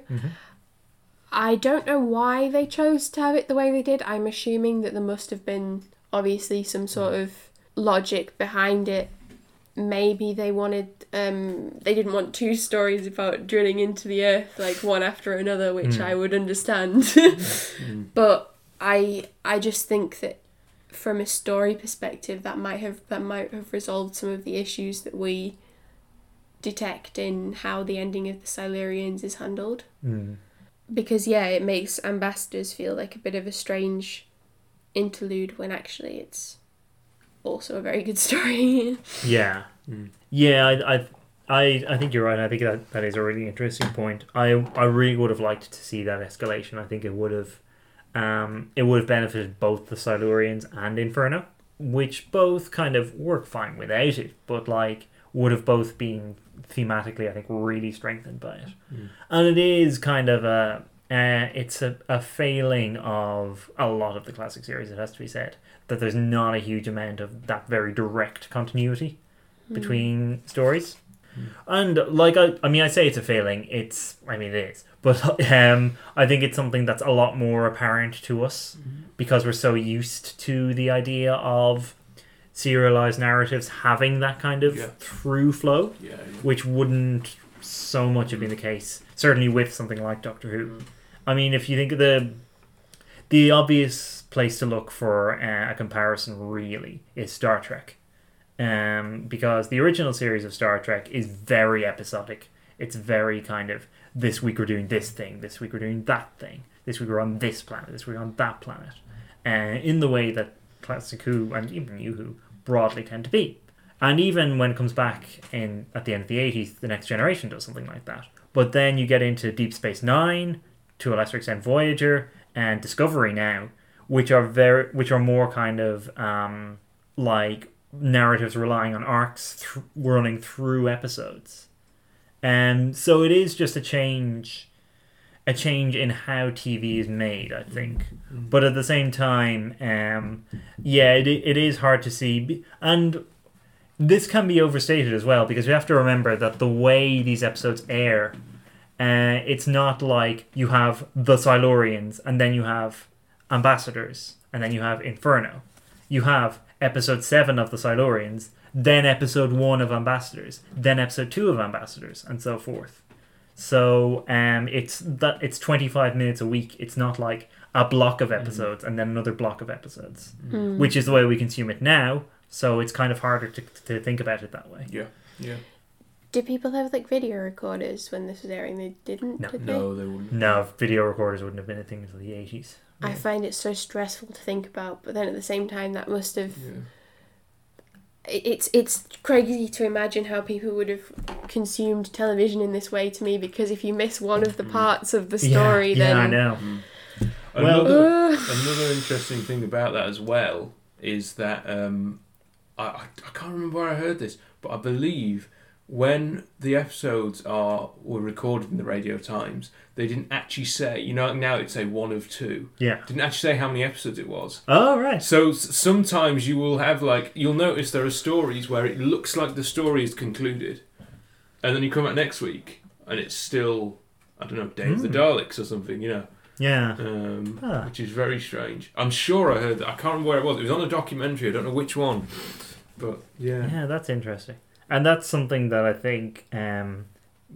I don't know why they chose to have it the way they did. I'm assuming that there must have been obviously some sort of logic behind it. Maybe they wanted um they didn't want two stories about drilling into the earth like one after another, which I would understand. but I I just think that from a story perspective that might have that might have resolved some of the issues that we detect in how the ending of the Silurians is handled Mm. because yeah, it makes ambassadors feel like a bit of a strange interlude when actually it's also a very good story. Yeah, yeah. I, I, I, I think you're right. I think that that is a really interesting point. I, I really would have liked to see that escalation. I think it would have, um, it would have benefited both the Silurians and Inferno, which both kind of work fine without it, but like would have both been thematically, I think, really strengthened by it. And it is kind of a, uh, it's a, a failing of a lot of the classic series. It has to be said that there's not a huge amount of that very direct continuity between stories. And like I, I mean, I say it's a failing. It's, I mean, it is, but um, I think it's something that's a lot more apparent to us because we're so used to the idea of serialized narratives having that kind of Yeah. through flow, Yeah, yeah. which wouldn't so much have been the case. Certainly with something like Doctor Who. I mean, if you think of the the obvious place to look for uh, a comparison really is Star Trek, um, because the original series of Star Trek is very episodic. It's very kind of this week we're doing this thing, this week we're doing that thing, this week we're on this planet, this week we're on that planet, uh, in the way that classic Who and even New Who broadly tend to be. And even when it comes back in at the end of the eighties, the Next Generation does something like that. But then you get into Deep Space Nine, to a lesser extent Voyager, and Discovery now, which are very, which are more kind of um, like narratives relying on arcs th- running through episodes. And so it is just a change, a change in how TV is made, I think. But at the same time, um, yeah, it, it is hard to see, and this can be overstated as well because we have to remember that the way these episodes air, uh, it's not like you have the Silurians and then you have ambassadors and then you have Inferno. You have episode seven of the Silurians, then episode one of ambassadors, then episode two of ambassadors, and so forth. So um, it's that it's twenty five minutes a week. It's not like a block of episodes and then another block of episodes, which is the way we consume it now. So it's kind of harder to, to think about it that way. Yeah, yeah. Did people have like video recorders when this was airing? They didn't, No. did they? No, they wouldn't. No, video recorders wouldn't have been a thing until the eighties. I find it so stressful to think about, but then at the same time, that must have. Yeah. It's it's crazy to imagine how people would have consumed television in this way to me because if you miss one of the parts of the story, yeah, then I know. Another, Ugh. another interesting thing about that as well is that um, I, I I can't remember where I heard this, but I believe when the episodes are were recorded in the Radio Times, they didn't actually say. You know, now it'd say one of two. Yeah. Didn't actually say how many episodes it was. Oh right. So s- sometimes you will have like you'll notice there are stories where it looks like the story is concluded, and then you come out next week and it's still I don't know Day of the Daleks or something, you know, Yeah. um, Ah. which is very strange. I'm sure I heard that. I can't remember where it was. It was on a documentary. I don't know which one, but yeah, Yeah, that's interesting. And that's something that I think um,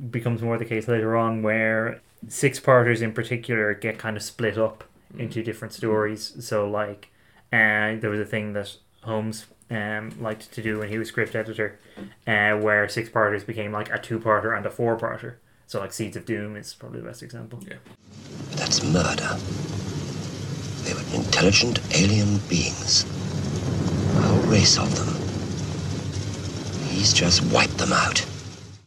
becomes more the case later on, where six parters in particular get kind of split up into different stories. So, like, uh, there was a thing that Holmes um, liked to do when he was script editor, uh, where six parters became like a two parter and a four parter. So, like, Seeds of Doom is probably the best example. yeah. But that's murder. They were intelligent alien beings. A whole race of them. He's just wiped them out.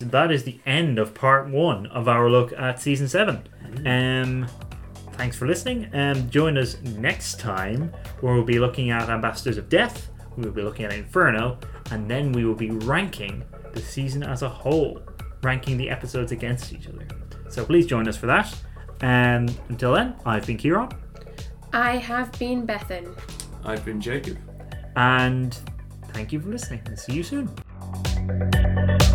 that is the end of part one of our look at season seven. Um, thanks for listening. Um, join us next time where we'll be looking at Ambassadors of Death, we'll be looking at Inferno, and then we will be ranking the season as a whole, ranking the episodes against each other. So please join us for that. And until then, I've been Kieran, I have been Bethan. I've been Jacob. and thank you for listening. See you soon. Thank you.